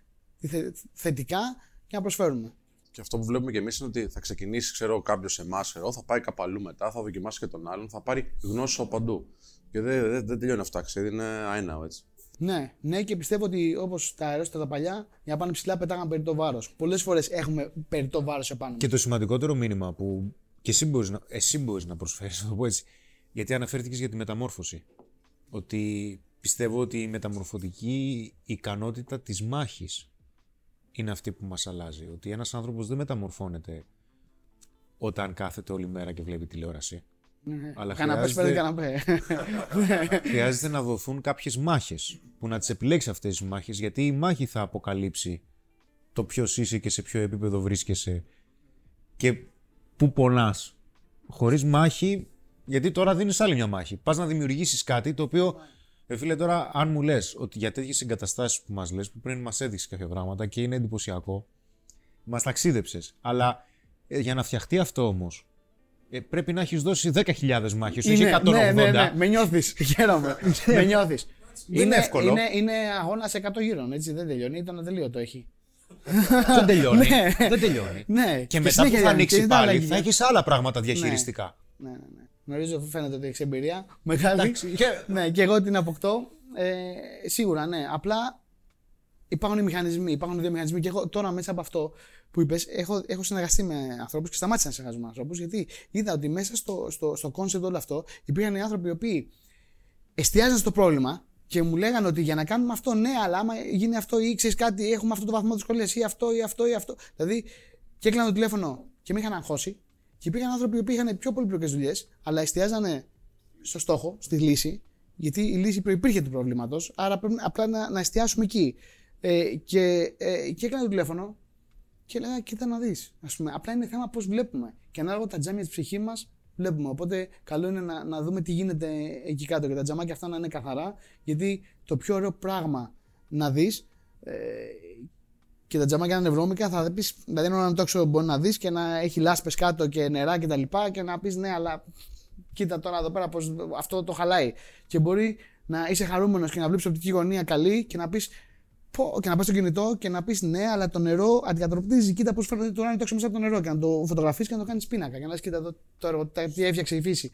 θετικά και να προσφέρουμε. Και αυτό που βλέπουμε και εμείς είναι ότι θα ξεκινήσει, ξέρω, κάποιος εμάς, θα πάει κάπου αλλού μετά, θα δοκιμάσει και τον άλλον, θα πάρει γνώση από παντού. Και δεν, δεν, δεν τελειώνει αυτά, ξέρει, είναι αέναο έτσι. Ναι, ναι, και πιστεύω ότι όπως τα αερόστα τα παλιά, για να πάνε ψηλά πετάγαν περί το βάρος. Πολλές φορές έχουμε περί το βάρος επάνω. Και το σημαντικότερο μήνυμα που και εσύ μπορείς να, εσύ μπορείς να προσφέρεις, να το πω έτσι. Γιατί αναφέρθηκες για τη μεταμόρφωση ότι πιστεύω ότι η μεταμορφωτική ικανότητα της μάχης είναι αυτή που μας αλλάζει. Ότι ένας άνθρωπος δεν μεταμορφώνεται όταν κάθεται όλη μέρα και βλέπει τηλεόραση. Ναι. Αλλά χρειάζεται, χρειάζεται να δοθούν κάποιες μάχες που να τις επιλέξει αυτές τις μάχες γιατί η μάχη θα αποκαλύψει το ποιος είσαι και σε ποιο επίπεδο βρίσκεσαι και πού πονάς. Χωρίς μάχη γιατί τώρα δίνεις άλλη μια μάχη. Πας να δημιουργήσεις κάτι το οποίο. Ε, φίλε, τώρα, αν μου λες ότι για τέτοιες εγκαταστάσεις που μας λες, που πριν μας έδειξε κάποια πράγματα και είναι εντυπωσιακό, μας ταξίδεψες. Αλλά ε, για να φτιαχτεί αυτό όμως, ε, πρέπει να έχεις δώσει 10.000 μάχες, όχι 180. Ναι, ναι, ναι, με νιώθεις. Χαίρομαι. με νιώθεις. Είναι, εύκολο. Είναι, είναι αγώνας σε 100 γύρων, έτσι δεν τελειώνει. Ήταν ατελείωτο έχει. δεν τελειώνει. δεν τελειώνει. Ναι. Και, μετά που θα ανοίξει πάλι, θα έχεις άλλα πράγματα διαχειριστικά. Ναι, ναι, ναι. Γνωρίζω, φαίνεται ότι έχεις εμπειρία μεγάλη. και... ναι, και εγώ την αποκτώ. Ε, σίγουρα, ναι. Απλά υπάρχουν οι μηχανισμοί, υπάρχουν δύο μηχανισμοί. Και εγώ τώρα μέσα από αυτό που είπες, έχω, έχω συνεργαστεί με ανθρώπους και σταμάτησα να συνεργάζομαι με ανθρώπους γιατί είδα ότι μέσα στο, στο, στο concept όλο αυτό υπήρχαν οι άνθρωποι οι οποίοι εστιάζαν στο πρόβλημα και μου λέγανε ότι για να κάνουμε αυτό, ναι, αλλά άμα γίνει αυτό ή ξέρεις κάτι, έχουμε αυτό το βαθμό δυσκολίας ή αυτό ή αυτό ή αυτό. Δηλαδή, και έκλανα το τηλέφωνο και με είχαν αγχώσει και υπήρχαν άνθρωποι που είχαν πιο πολύπλοκε δουλειές, αλλά εστιάζανε στο στόχο, στη λύση, γιατί η λύση προπήρχε του προβλήματος, άρα πρέπει απλά να, να εστιάσουμε εκεί. Ε, και, ε, και έκανα το τηλέφωνο και έλεγα: Κοίτα να δεις. Απλά είναι θέμα πώς βλέπουμε. Και ανάλογα τα τζάμια της ψυχής μας βλέπουμε. Οπότε, καλό είναι να, να δούμε τι γίνεται εκεί κάτω και τα τζαμάκια αυτά να είναι καθαρά, γιατί το πιο ωραίο πράγμα να δεις ε, και τα τζαμάκια είναι βρώμικα, θα πεις, δηλαδή ένα τόξο μπορεί να δεις και να έχει λάσπες κάτω και νερά κτλ. Και, τα λοιπά και να πεις ναι, αλλά κοίτα τώρα εδώ πέρα πώ αυτό το χαλάει. Και μπορεί να είσαι χαρούμενος και να βλέπεις οπτική γωνία καλή και να πεις Πω, και να πας στο κινητό και να πεις ναι, αλλά το νερό αντικατοπτρίζει. Κοίτα πώς φαίνεται το ουράνιο τόξο μέσα από το νερό. Και να το φωτογραφίσει και να το κάνεις πίνακα. Και να λες, κοίτα εδώ, το έργο, τα- τι έφτιαξε η φύση.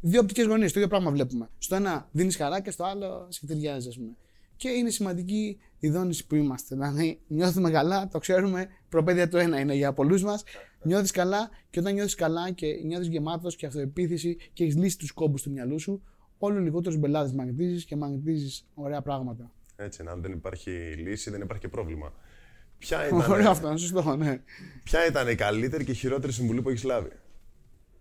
Δύο οπτικές γωνίες, το ίδιο πράγμα βλέπουμε. Στο ένα δίνεις χαρά και στο άλλο σε κτηριάζει, ας πούμε. Και είναι σημαντική η δόνηση που είμαστε. Δηλαδή, νιώθουμε καλά, το ξέρουμε, προπαίδεια του ένα είναι για πολλούς μας. Νιώθεις καλά και όταν νιώθεις καλά και νιώθεις γεμάτος και αυτοεπίθεση και έχεις λύσει τους κόμπους του μυαλού σου, όλο λιγότερους μπελάδες μαγνητίζεις και μαγνητίζεις ωραία πράγματα. Έτσι, αν δεν υπάρχει λύση, δεν υπάρχει και πρόβλημα. Ποια ήταν, Ωραίο αυτό, σωστό, ναι. ποια ήταν η καλύτερη και χειρότερη συμβουλή που έχεις λάβει;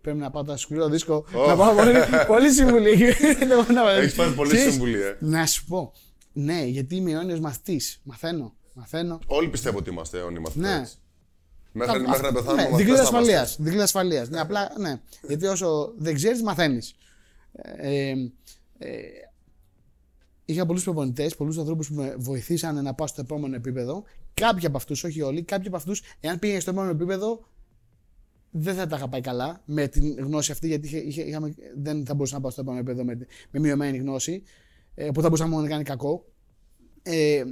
Πρέπει να πάω το σκληρό δίσκο. Να πάω πολύ, πολύ συμβουλή. Δεν μπορώ να- Έχεις πάρει πολλή Ξέρεις, συμβουλή, ε. Να σου πω. Ναι, γιατί είμαι αιώνιος μαθητής. Μαθαίνω. Μαθαίνω. Όλοι πιστεύω ότι είμαστε αιώνιοι μαθητές. Ναι. Μέχρι, μέχρι να πεθάνουμε ναι, μαθητές δικλείδα θα είμαστε. ασφαλείας. Δικλείδα ασφαλείας. Ναι, απλά ναι. Γιατί όσο δεν ξέρεις, μαθαίνεις. Ε, ε, είχα πολλούς προπονητές, πολλούς ανθρώπους που με βοηθήσαν να πάω στο επόμενο επίπεδο. Κάποιοι από αυτούς, όχι όλοι, κάποιοι από αυτούς, εάν πήγαινε στο επόμενο επίπεδο, δεν θα τα είχα πάει καλά με την γνώση αυτή, γιατί είχε, είχε, είχαμε, δεν θα μπορούσα να πάω στο επόμενο επίπεδο με, με μειωμένη γνώση, ε, που θα μπορούσα μόνο να κάνει κακό. Ε,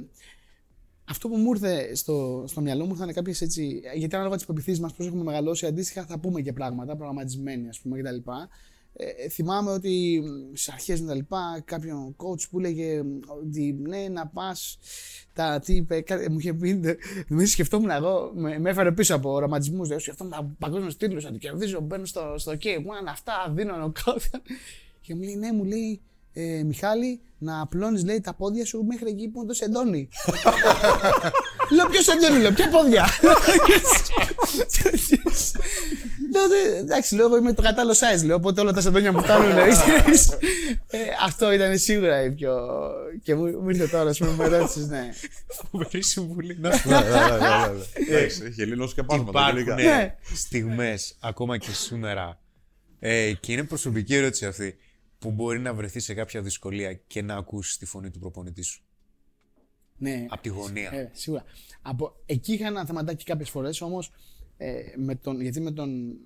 αυτό που μου ήρθε στο, στο μυαλό μου ήταν κάποιες έτσι. Γιατί ανάλογα τις πεπιθήσεις μας, πώς έχουμε μεγαλώσει, αντίστοιχα θα πούμε και πράγματα, προγραμματισμένοι ας πούμε κτλ. Ε, θυμάμαι ότι στις αρχές με τα λοιπά, κάποιον coach που έλεγε ότι ναι, να πας. Τα τι είπε, κάτι- μου είχε πει. Νομίζω σκεφτόμουν εγώ, με, με έφερε πίσω από οραματισμούς. Δηλαδή, σκεφτόμουν τα παγκόσμιου τίτλου, ότι κερδίζω, μπαίνω στο, στο Cape One, αυτά δίνω νοκάουτ. Και μου λέει, ναι, μου λέει, ε, Μιχάλη, να απλώνεις λέει τα πόδια σου μέχρι εκεί που είναι το σεντόνι. λέω, ποιος σεντόνι, λέω, ποια πόδια; Λέω, «Δε- εντάξει, λέω, εγώ είμαι το κατάλληλο size, λέω, οπότε όλα τα σεντόνια μου φτάνουν. ξέρεις. Ε, αυτό ήταν σίγουρα η πιο. και μου, μου ήρθε τώρα, ας πούμε, με ρώτησες, ναι. Φοβερή συμβουλή. Να Εντάξει, έχει Ελλήνος και πάνω Υπάρχουν Ναι. στιγμές ακόμα και σήμερα. Ε, και είναι προσωπική ερώτηση αυτή. Που μπορεί να βρεθεί σε κάποια δυσκολία και να ακούσεις τη φωνή του προπονητή σου; ναι. Από τη γωνία. Ε, σίγουρα. Από, εκεί είχα ένα θεματάκι κάποιες φορές όμως. Ε, με τον, γιατί με τον,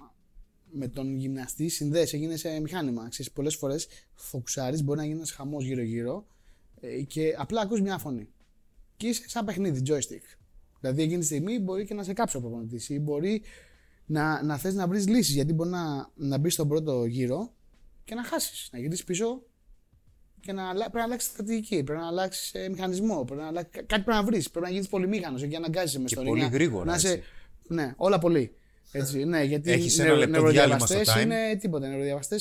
με τον γυμναστή συνδέεσαι, γίνεσαι μηχάνημα. Ξέρεις, πολλές φορές φοξάρεις, μπορεί να γίνεις ένας χαμός γύρω-γύρω ε, και απλά ακούς μια φωνή. Και είσαι σαν παιχνίδι, joystick. Δηλαδή εκείνη τη στιγμή μπορεί και να σε κάψει ο προπονητής ή μπορεί να, να θες να βρεις λύσεις γιατί μπορεί να, να μπεις στον πρώτο γύρο και να χάσεις, να γυρίσεις πίσω και να, αλλα- πρέπει να αλλάξεις στρατηγική, πρέπει να αλλάξεις ε, μηχανισμό, πρέπει να αλλάξει, κάτι πρέπει να βρεις. Πρέπει να γίνεις πολυμήχανος και να αναγκάζεσαι μες Και στο πολύ ring, να- γρήγορα, Να είσαι, έτσι. ναι, όλα πολύ. Έτσι, ναι, γιατί Έχεις οι ένα νερο- λεπτό διάλειμμα στο νευροδιαβαστές time. είναι τίποτα. Νευροδιαβαστέ.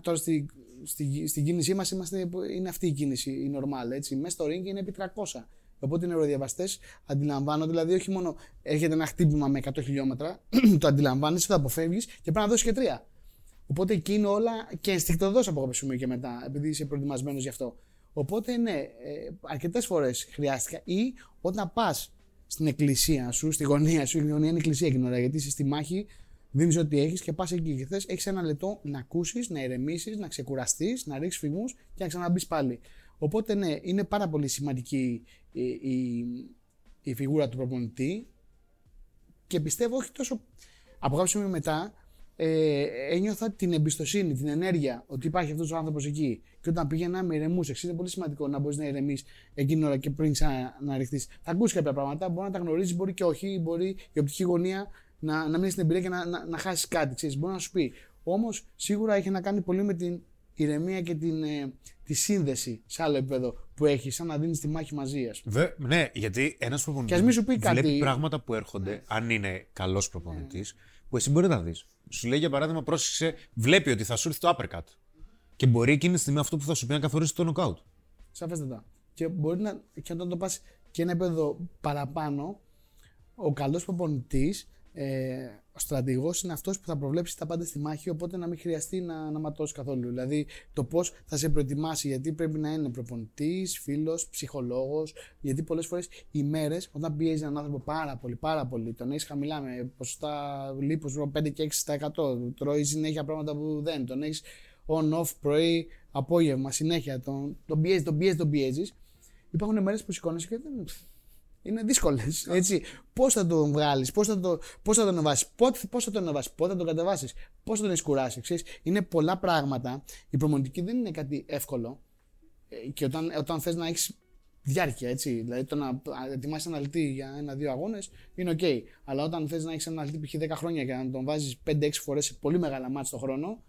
Τώρα στη, στη, στην κίνησή μας είμαστε, είναι αυτή η κίνηση, η normal. Έτσι. Μέσα στο ring είναι επί 300. Οπότε οι νευροδιαβαστέ αντιλαμβάνονται, δηλαδή όχι μόνο έρχεται ένα χτύπημα με 100 χιλιόμετρα, το αντιλαμβάνεσαι, το αποφεύγεις και πρέπει να δώσεις και τρία. Οπότε εκεί είναι όλα και ενστικτοδό από κάποιο σημείο και μετά, επειδή είσαι προετοιμασμένος γι' αυτό. Οπότε ναι, αρκετές φορές χρειάστηκα ή όταν πας στην εκκλησία σου, στη γωνία σου, η γωνία είναι εκκλησία εκείνη την ώρα, γιατί είσαι στη μάχη, δίνεις ό,τι έχεις και πας εκεί και θες, έχεις ένα λεπτό να ακούσεις, να ηρεμήσεις, να ξεκουραστείς, να ρίξεις φυγμού και να ξαναμπεί πάλι. Οπότε ναι, είναι πάρα πολύ σημαντική η, η, η φιγούρα του προπονητή και πιστεύω όχι τόσο από κάποιο σημείο μετά ε, ένιωθα την εμπιστοσύνη, την ενέργεια ότι υπάρχει αυτός ο άνθρωπος εκεί. Και όταν πήγαινα με ηρεμούσε. Είναι πολύ σημαντικό να μπορείς να ηρεμείς εκείνη την ώρα και πριν ξαναρριχθεί. Θα ακούσεις κάποια πράγματα, μπορεί να τα γνωρίζεις, μπορεί και όχι, μπορεί η οπτική γωνία να, να μείνει στην εμπειρία και να, να, να χάσεις κάτι. Ξέρεις, μπορεί να σου πει. Όμως σίγουρα έχει να κάνει πολύ με την ηρεμία και την, ε, τη σύνδεση σε άλλο επίπεδο που έχεις, σαν να δίνεις τη μάχη μαζί, ας πούμε. Βε- ναι, γιατί ένας προπονητής Και ας μην σου πει κάτι- Ναι. βλέπει πράγματα που έρχονται, αν είναι καλός προπονητής, που εσύ μπορεί να τα δεις. Σου λέει για παράδειγμα, πρόσεξε, βλέπει ότι θα σου έρθει το uppercut. Και μπορεί εκείνη τη στιγμή αυτό που θα σου πει να καθορίσει το knockout. Σαφέστατα. Και μπορεί να. και όταν το πας και ένα επίπεδο παραπάνω, ο καλός προπονητής, ε, ο στρατηγός είναι αυτός που θα προβλέψει τα πάντα στη μάχη, οπότε να μην χρειαστεί να, να ματώσει καθόλου. Δηλαδή το πώς θα σε προετοιμάσει, γιατί πρέπει να είναι προπονητής, φίλος, ψυχολόγος. Γιατί πολλές φορές οι μέρες, όταν πιέζει έναν άνθρωπο πάρα πολύ, πάρα πολύ, τον έχεις χαμηλά με ποσοστά λίπους 5 και 6%, τρώει συνέχεια πράγματα που δεν, τον έχεις on-off πρωί, απόγευμα, συνέχεια, τον, τον πιέζεις, τον πιέζεις, τον πιέζεις. Υπάρχουν μέρες που σηκώνεσαι και δεν. Είναι δύσκολες. Πώς θα τον βγάλεις, πώς θα, το, πώς θα τον ανεβάσει, πώς θα τον ανεβάσει, πότε θα τον κατεβάσεις, πώς θα τον ξεκουράσεις. Ξέρεις, είναι πολλά πράγματα. Η προπονητική δεν είναι κάτι εύκολο. Ε, Και όταν, όταν θες να έχεις διάρκεια, έτσι. Δηλαδή το να ετοιμάσεις αθλητή για ένα-δύο αγώνες είναι οκ. Αλλά όταν θες να έχεις έναν αθλητή π.χ. 10 χρόνια και να τον βάζεις 5-6 φορές σε πολύ μεγάλα ματς το χρόνο,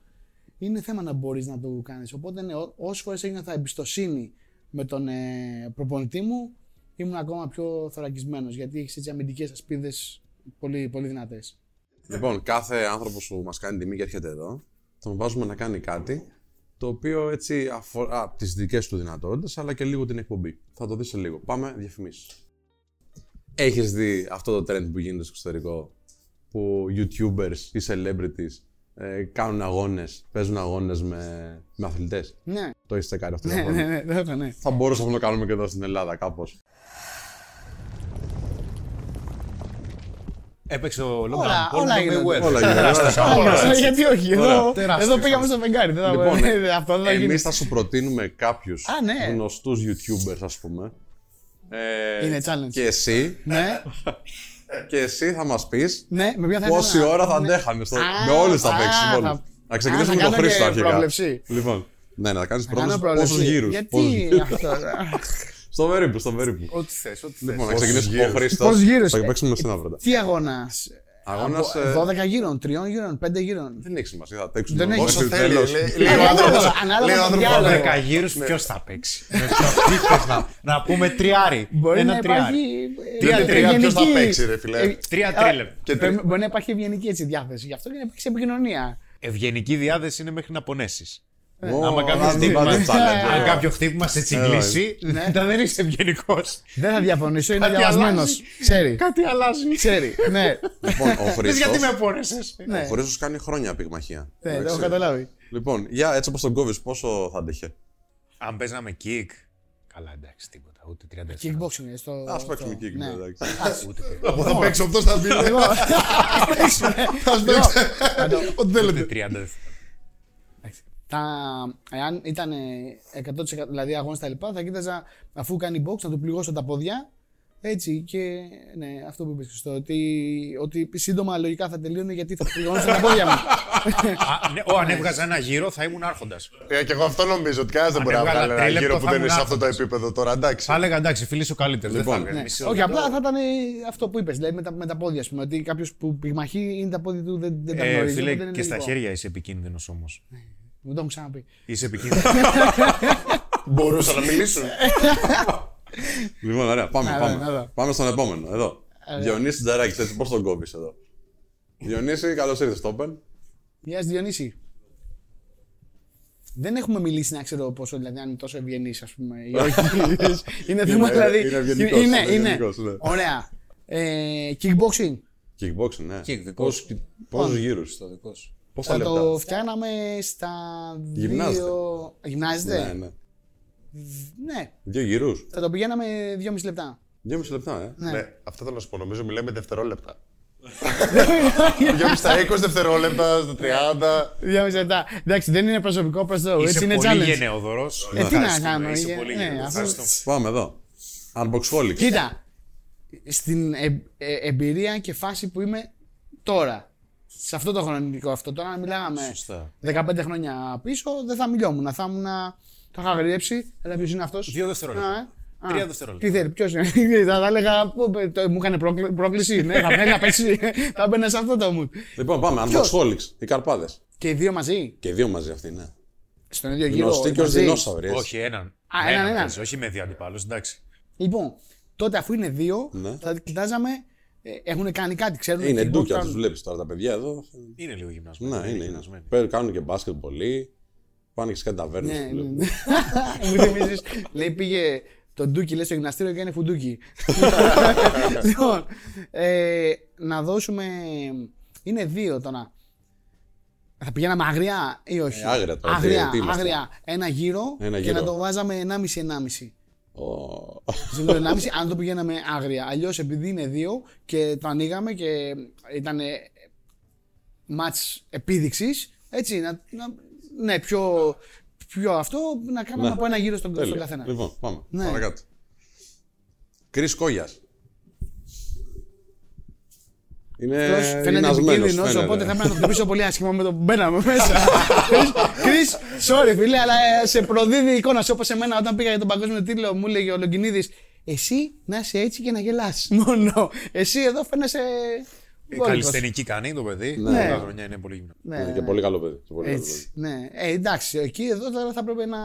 είναι θέμα να μπορείς να το κάνεις. Οπότε, ναι, όσες φορές ένιωθα εμπιστοσύνη με τον ε, προπονητή μου, ήμουν ακόμα πιο θωρακισμένος γιατί έχεις έτσι αμυντικές ασπίδες πολύ, πολύ δυνατές. Λοιπόν, κάθε άνθρωπος που μας κάνει τιμή και έρχεται εδώ, τον βάζουμε να κάνει κάτι το οποίο έτσι αφορά τις δικές του δυνατότητες, αλλά και λίγο την εκπομπή. Θα το δεις σε λίγο. Πάμε διαφημίσεις. Έχεις δει αυτό το trend που γίνεται στο εξωτερικό, που YouTubers ή celebrities ε, κάνουν αγώνες, παίζουν αγώνες με, με αθλητές. Ναι. Το έχεις τσεκάρει αυτό. Ναι, το ναι, ναι, ναι, ναι. Θα μπορούσαμε να το κάνουμε και εδώ στην Ελλάδα κάπως. Έπαιξε ο Logan Όλα- Paul όλα με γίνονται. Mayweather. Όλα γίνονται. Α, Γιατί όχι, εδώ, Ωραία. Τεράστιο εδώ πήγαμε στο φεγγάρι. Δεν θα, Λοιπόν, αυτό δεν θα γίνει. Εμεί θα σου προτείνουμε κάποιους Α, ναι. γνωστούς YouTubers, ας πούμε. Ε, Είναι challenge. Και εσύ, Ναι, και εσύ θα μας πεις ναι, με ποια θα πόση ήθελα να- ώρα θα ναι. αντέχανε. Στο... Α, με όλους θα α, παίξεις. θα- όλους. Να ξεκινήσουμε Α, με θα τον κάνω Χρήστο και αρχικά. πρόβλεψη. Λοιπόν, ναι, να κάνεις Θα κάνω πρόβλεψη πόσους πρόβλεψη. γύρους. Γιατί αυτό. Στο περίπου, στο περίπου. Ό,τι θες, ό,τι θες. Λοιπόν, να ξεκινήσουμε ο Χρήστο. Πόσους γύρους; Θα παίξουμε με σένα πρώτα. Τι αγώνας. Αγώνας, ε, 12 γύρων, 3 γύρων, 5 γύρων. Δεν έχει σημασία, θα παίξουν Δεν έχει. μέχρι Όσο το θέλει. τέλος. λέει- Λέει ο Ανάλογα- άνθρωπος. ανάλογα λέει ο το άνθρωπος, διάλογο. «Ναι, 12 γύρου, ποιος θα παίξει; Με ποιο τι θες να, να πούμε τριάρι. Μπορεί Ένα να τριάρι. υπάρχει. Τι ε, είναι τρία, ευγενική- ποιος θα παίξει, ρε φίλε; ε, Τρία α, τρίλεπτ. Και Μπορεί τρι- μπορεί να υπάρχει ευγενική έτσι διάθεση. Γι' αυτό και να υπάρξει επικοινωνία. Ευγενική διάθεση είναι μέχρι να πονέσεις. Ω, Άμα κάποιος βάζω- χτύπημα- βάζω challenge, Αν ε. κάποιο χτύπημα σε τσιγκλίσει, Ναι. μετά δεν είσαι ευγενικός. Δεν θα διαφωνήσω, είναι Κάτι διαβασμένος. αλλάζει. Ξέρει. Κάτι αλλάζει. Ξέρει. Ναι, Λοιπόν, ο Πες γιατί Χρήστος, με πόνεσε. ναι. ο Χρήστος κάνει χρόνια πυγμαχία. Ναι, το Εντάξει. έχω καταλάβει. Λοιπόν, για έτσι όπως τον κόβεις, πόσο θα αντέχε; Αν παίζαμε kick. Καλά, εντάξει, τίποτα. Ούτε 30 δευτερόλεπτα. Kickboxing είναι στο. Α παίξουμε στο- εκεί. ναι. εντάξει. Εγώ θα παίξω, αυτός θα μπει. Εγώ- Θα παίξω. Θα το- Ό,τι Ούτε θέλετε. 30 δευτερόλεπτα. Τα, εάν ήταν 100% δηλαδή αγώνα τα λοιπά, θα κοίταζα αφού κάνει box να του πληγώσω τα πόδια. Έτσι και ναι, αυτό που είπες Χριστό, ότι, ότι σύντομα λογικά θα τελείωνε γιατί θα πληγώσω τα πόδια μου. Α, ναι, Ω, αν έβγαζα ένα γύρο θα ήμουν άρχοντας. Ε, Και εγώ αυτό νομίζω ότι κανένας δεν Αν μπορεί να έβγαλα βγάλει ένα τρίλεπτο, γύρο που θα δεν είναι σε ήμουν αυτό το άρχοντας. επίπεδο τώρα, εντάξει. Θα έλεγα εντάξει, φίλη σου καλύτερος. Λοιπόν, δεν θα Ναι. έβγαζε μισό Όχι, λεπτό. απλά θα ήταν αυτό που είπες, δηλαδή με τα, με τα πόδια, ας πούμε, ότι κάποιος που πυγμαχεί είναι τα πόδια του δεν, δεν τα Ε, γνωρίζει. φίλε, οπότε είναι και στα λογικό. χέρια είσαι επικίνδυνος όμως. Μου το έχουν ξαναπεί. Είσαι επικίνδυνο. Μπορούσαν να μιλήσουν. Λοιπόν, ωραία, πάμε. Ναι, πάμε. ναι, ναι. πάμε στον επόμενο. Εδώ. Διονύση Τζαράκης, έτσι πώς τον κόβεις εδώ; Διονύση, καλώς ήρθες στο Open. Γεια σας, Διονύση. Δεν έχουμε μιλήσει να ξέρω πόσο, δηλαδή, αν είναι τόσο ευγενή, ας πούμε, ή όχι. είναι θέμα, Είναι- δηλαδή. είναι ευγενικός, είναι, είναι είναι. ευγενικός, ναι. Ωραία. Ε, kickboxing. Kickboxing, ναι. Kick, δικός σου. Πόσους γύρους; Το δικός σου. Πόσα Θα λεπτά; το φτιάναμε στα Γυμνάζεται. δύο... Γυμνάζεται; Ναι, ναι. Ναι. Δύο γύρους. Θα το πηγαίναμε δυόμιση λεπτά. Δύο μισή λεπτά, ε. Ναι. Ναι, αυτό θέλω να σου πω. Νομίζω μιλάμε δευτερόλεπτα. Πηγαίνουμε στα 20 δευτερόλεπτα, στα 30. Δυόμιση λεπτά. Εντάξει, δεν είναι προσωπικό προς το. Έτσι Είσαι είναι πολύ challenge. γενναιόδωρος. Ε, τι να κάνω. Είσαι ε, πολύ ναι, γενναιόδωρος. αφού- Πάμε εδώ. Unboxholics. Κοίτα, στην ε- ε- εμπειρία και φάση που είμαι τώρα, σε αυτό το χρονικό αυτό, τώρα αν μιλάγαμε Σωστά. 15 χρόνια πίσω, δεν θα μιλιόμουν. Θα ήμουν. Το είχα γρέψει. Έλα, ποιος είναι αυτός; Δύο δευτερόλεπτα. Τρία δευτερόλεπτα. Τι θέλει, ποιος είναι; θα, θα έλεγα. πού, το- μου έκανε πρόκλη- πρόκληση. ναι, θα θέλει να παίξει. θα μπαίνε σε αυτό το mood. Λοιπόν, πάμε. Unboxholics. Οι καρπάδες. Και οι δύο μαζί, Και οι δύο μαζί αυτοί, ναι. στον ίδιο γύρο. Γνωστοί και ως μαζί; δεινόσαυροι. έτσι. Όχι, έναν. Α, έναν, έναν. παίζει, Όχι με δύο αντιπάλους, εντάξει. Λοιπόν, τότε αφού είναι δύο, Ναι. θα κοιτάζαμε. Ε, έχουν κάνει κάτι, ξέρουν. Είναι kickbox ντούκια, κάνουν. τους βλέπεις τώρα τα παιδιά εδώ. Είναι λίγο γυμνασμένο. Ναι, είναι. είναι. Πέρα Κάνουν και μπάσκετ πολύ. Πάνε και σε κάτι ταβέρνε. Ναι, ναι, ναι. Μου θυμίζεις, λέει πήγε το ντούκι, λέει στο γυμναστήριο και είναι φουντούκι. λοιπόν, ε, να δώσουμε. Είναι δύο τώρα. Θα πηγαίναμε αγριά ή όχι; Ε, άγρια τώρα, Αγριά, τι- τι είμαστε. αγριά. Ένα γύρο Ένα και γύρο. να το βάζαμε 1,5-1,5. Ω, Συμβουλίο 1,5 αν το πηγαίναμε άγρια. Αλλιώς επειδή είναι δύο και το ανοίγαμε και ήταν μάτς επίδειξης, έτσι, να, να, ναι, πιο, πιο αυτό, να κάναμε Ναι. από ένα γύρο στον, στον τέλεια. καθένα. Λοιπόν, πάμε. Ναι. Παρακάτω. Κρι Κόγιας. Είναι Αυτός φαίνεται εινασμένος, επικίνδυνος, φαίνεται. οπότε θα πρέπει να το χτυπήσω πολύ άσχημα με το που μπαίναμε μέσα. Κρι, sorry φίλε, αλλά ε, σε προδίδει η εικόνα σου όπως εμένα όταν πήγα για τον παγκόσμιο τίτλο, μου έλεγε ο Λογκινίδη, εσύ να είσαι έτσι και να γελάς. Μόνο. Εσύ εδώ φαίνεσαι. Ε, βόλικος. Καλλιστενική κάνει το παιδί. Ναι. Ναι. χρονιά είναι πολύ γυμνό. Ναι, Είναι και πολύ καλό παιδί. και πολύ καλό παιδί. Έτσι. Ναι. Ε, εντάξει, εκεί εδώ τώρα θα πρέπει να,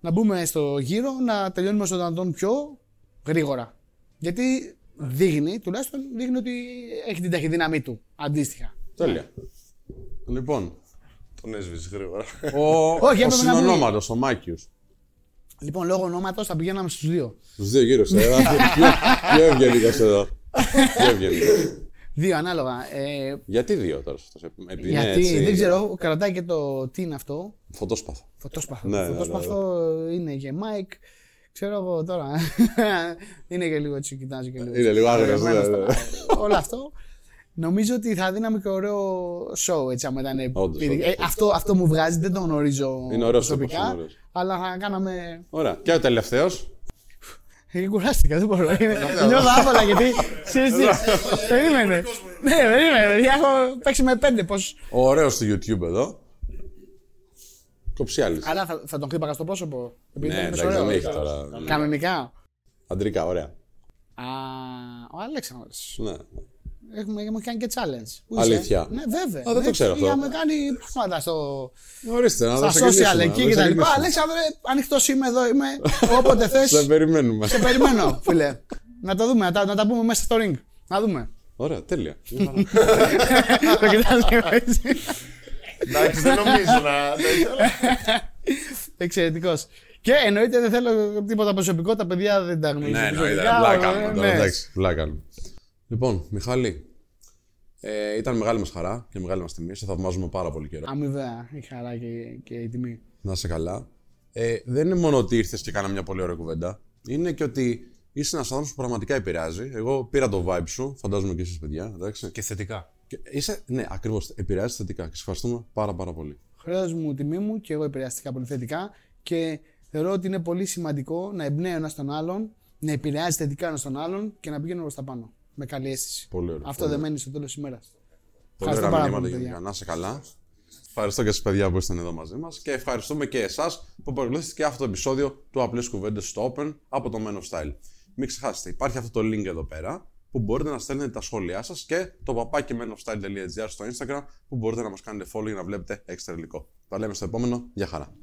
να μπούμε στο γύρο, να τελειώνουμε όσο δυνατόν πιο γρήγορα. Γιατί δείχνει, τουλάχιστον δείχνει ότι έχει την ταχυδύναμή του αντίστοιχα. Τέλεια. Λοιπόν, Τον έσβησε γρήγορα. ο, Όχι, ο έπρεπε να μπει. συνονόματος, ο Μάκιους. Λοιπόν, λόγω ονόματος θα πηγαίναμε στους δύο. Τους δύο γύρω σε εδώ. Πιο- Πιο ευγενικός εδώ; Πιο ευγενικός. Δύο ανάλογα. Ε, Γιατί δύο τώρα σε αυτό, επειδή είναι γιατί έτσι, δεν ξέρω, κρατάει και το τι είναι αυτό. Φωτόσπαθο. Φωτόσπαθο. Ναι, ναι, ναι, Φωτόσπαθο είναι και mic. Ξέρω εγώ τώρα. είναι και λίγο έτσι, κοιτάζει και λίγο. Είναι λίγο άγριος, αγριεμένος ναι, ναι. τώρα. Όλο αυτό. Νομίζω ότι θα δίναμε και ωραίο show έτσι άμα ήταν. Όντως, πυρη- όντως. Ε, αυτό, αυτό μου βγάζει, δεν το γνωρίζω Είναι ωραίος προσωπικά. τύπος, είναι ωραίος. αλλά θα κάναμε. Ωραία. Και ο τελευταίος; Ε, κουράστηκα, δεν μπορώ. Είναι- Νιώθω άβολα γιατί. Ξέρεις τι. Περίμενε. Ναι, περίμενε. παιδιά, Έχω παίξει με πέντε. Πώς... Ο ωραίος του YouTube εδώ. Κοψιάλης. Άρα θα, θα τον χτύπαγα στο πρόσωπο. Επειδή Ναι, τον είπες εντάξει, δεν ωραίο. έχει τώρα. Κανονικά. Αντρικά, ωραία. Α, ο Αλέξανδρος. Ναι. Έχουμε, έχουμε κάνει και challenge. Πού Αλήθεια; Ναι, βέβαια. Α, δεν το ξέρω αυτό. Είχαμε κάνει πράγματα στο, Ορίστε, να στα τα ξεκινήσουμε, social να εκεί τα και τα λοιπά. ξεκινήσουμε. Αλέξανδρε, ανοιχτός είμαι εδώ, είμαι. Όποτε θες. Σε περιμένουμε. σε περιμένω, φίλε. να το δούμε, να τα, να τα πούμε μέσα στο ring. Να δούμε. Ωραία, τέλεια. το κοιτάς λίγο έτσι. Εντάξει, δεν νομίζω να. Εξαιρετικός. Και εννοείται δεν θέλω τίποτα προσωπικό, τα παιδιά δεν τα γνωρίζουν. Ναι, εννοείται. προσωπικά, Πλάκα ε, κάνουμε τώρα. ναι. Εντάξει, πλάκα κάνουμε. Λοιπόν, Μιχάλη, ε, ήταν μεγάλη μας χαρά και μεγάλη μας τιμή. Σε θαυμάζουμε πάρα πολύ καιρό. Αμοιβαία η χαρά και, και η τιμή. Να είσαι καλά. Ε, δεν είναι μόνο ότι ήρθες και κάναμε μια πολύ ωραία κουβέντα. Είναι και ότι είσαι ένας άνθρωπος που πραγματικά επηρεάζει. Εγώ πήρα το vibe σου, φαντάζομαι και εσείς παιδιά. Εντάξει. Και θετικά. Και είσαι, ναι, ακριβώς. Επηρεάζεις θετικά και σε ευχαριστούμε πάρα, πάρα πολύ. Χρέος μου, τιμή μου και εγώ επηρεαστικά πολύ θετικά και θεωρώ ότι είναι πολύ σημαντικό να εμπνέει ο ένας τον άλλον, να επηρεάζει θετικά ο ένας τον άλλον και να πηγαίνουμε προς τα πάνω. Με καλή αίσθηση. Πολύ ωραία. Αυτό πολύ δεν ωραία. μένει στο τέλος της ημέρας. Πολύ Ευχαριστώ ωραία πάρα μηνύματα πολύ, γενικά. παιδιά. Να είσαι καλά. Ευχαριστώ και στι παιδιά που ήσταν εδώ μαζί μας και ευχαριστούμε και εσάς που παρακολουθήσατε και αυτό το επεισόδιο του Απλές Κουβέντες στο Open από το Men of Style. Μην ξεχάσετε, υπάρχει αυτό το link εδώ πέρα που μπορείτε να στέλνετε τα σχόλιά σας και το παπάκι menofstyle.gr στο Instagram που μπορείτε να μας κάνετε follow για να βλέπετε έξτρα υλικό. Τα λέμε στο επόμενο. Γεια χαρά.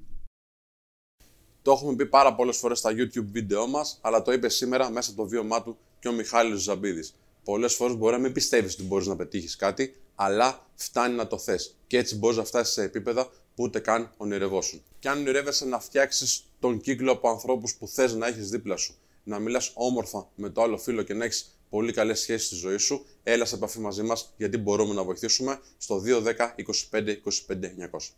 Το έχουμε πει πάρα πολλές φορές στα YouTube βίντεό μας, αλλά το είπε σήμερα μέσα από το βίωμά του και ο Μιχάλης Ζαμπίδης. Πολλές φορές μπορεί να μην πιστεύεις ότι μπορείς να πετύχεις κάτι, αλλά φτάνει να το θες. Και έτσι μπορείς να φτάσεις σε επίπεδα που ούτε καν ονειρευόσουν. Και αν ονειρεύεσαι να φτιάξεις τον κύκλο από ανθρώπους που θες να έχεις δίπλα σου, να μιλάς όμορφα με το άλλο φίλο και να έχεις πολύ καλές σχέσεις στη ζωή σου, έλα σε επαφή μαζί μας γιατί μπορούμε να βοηθήσουμε στο 210 25 25 900.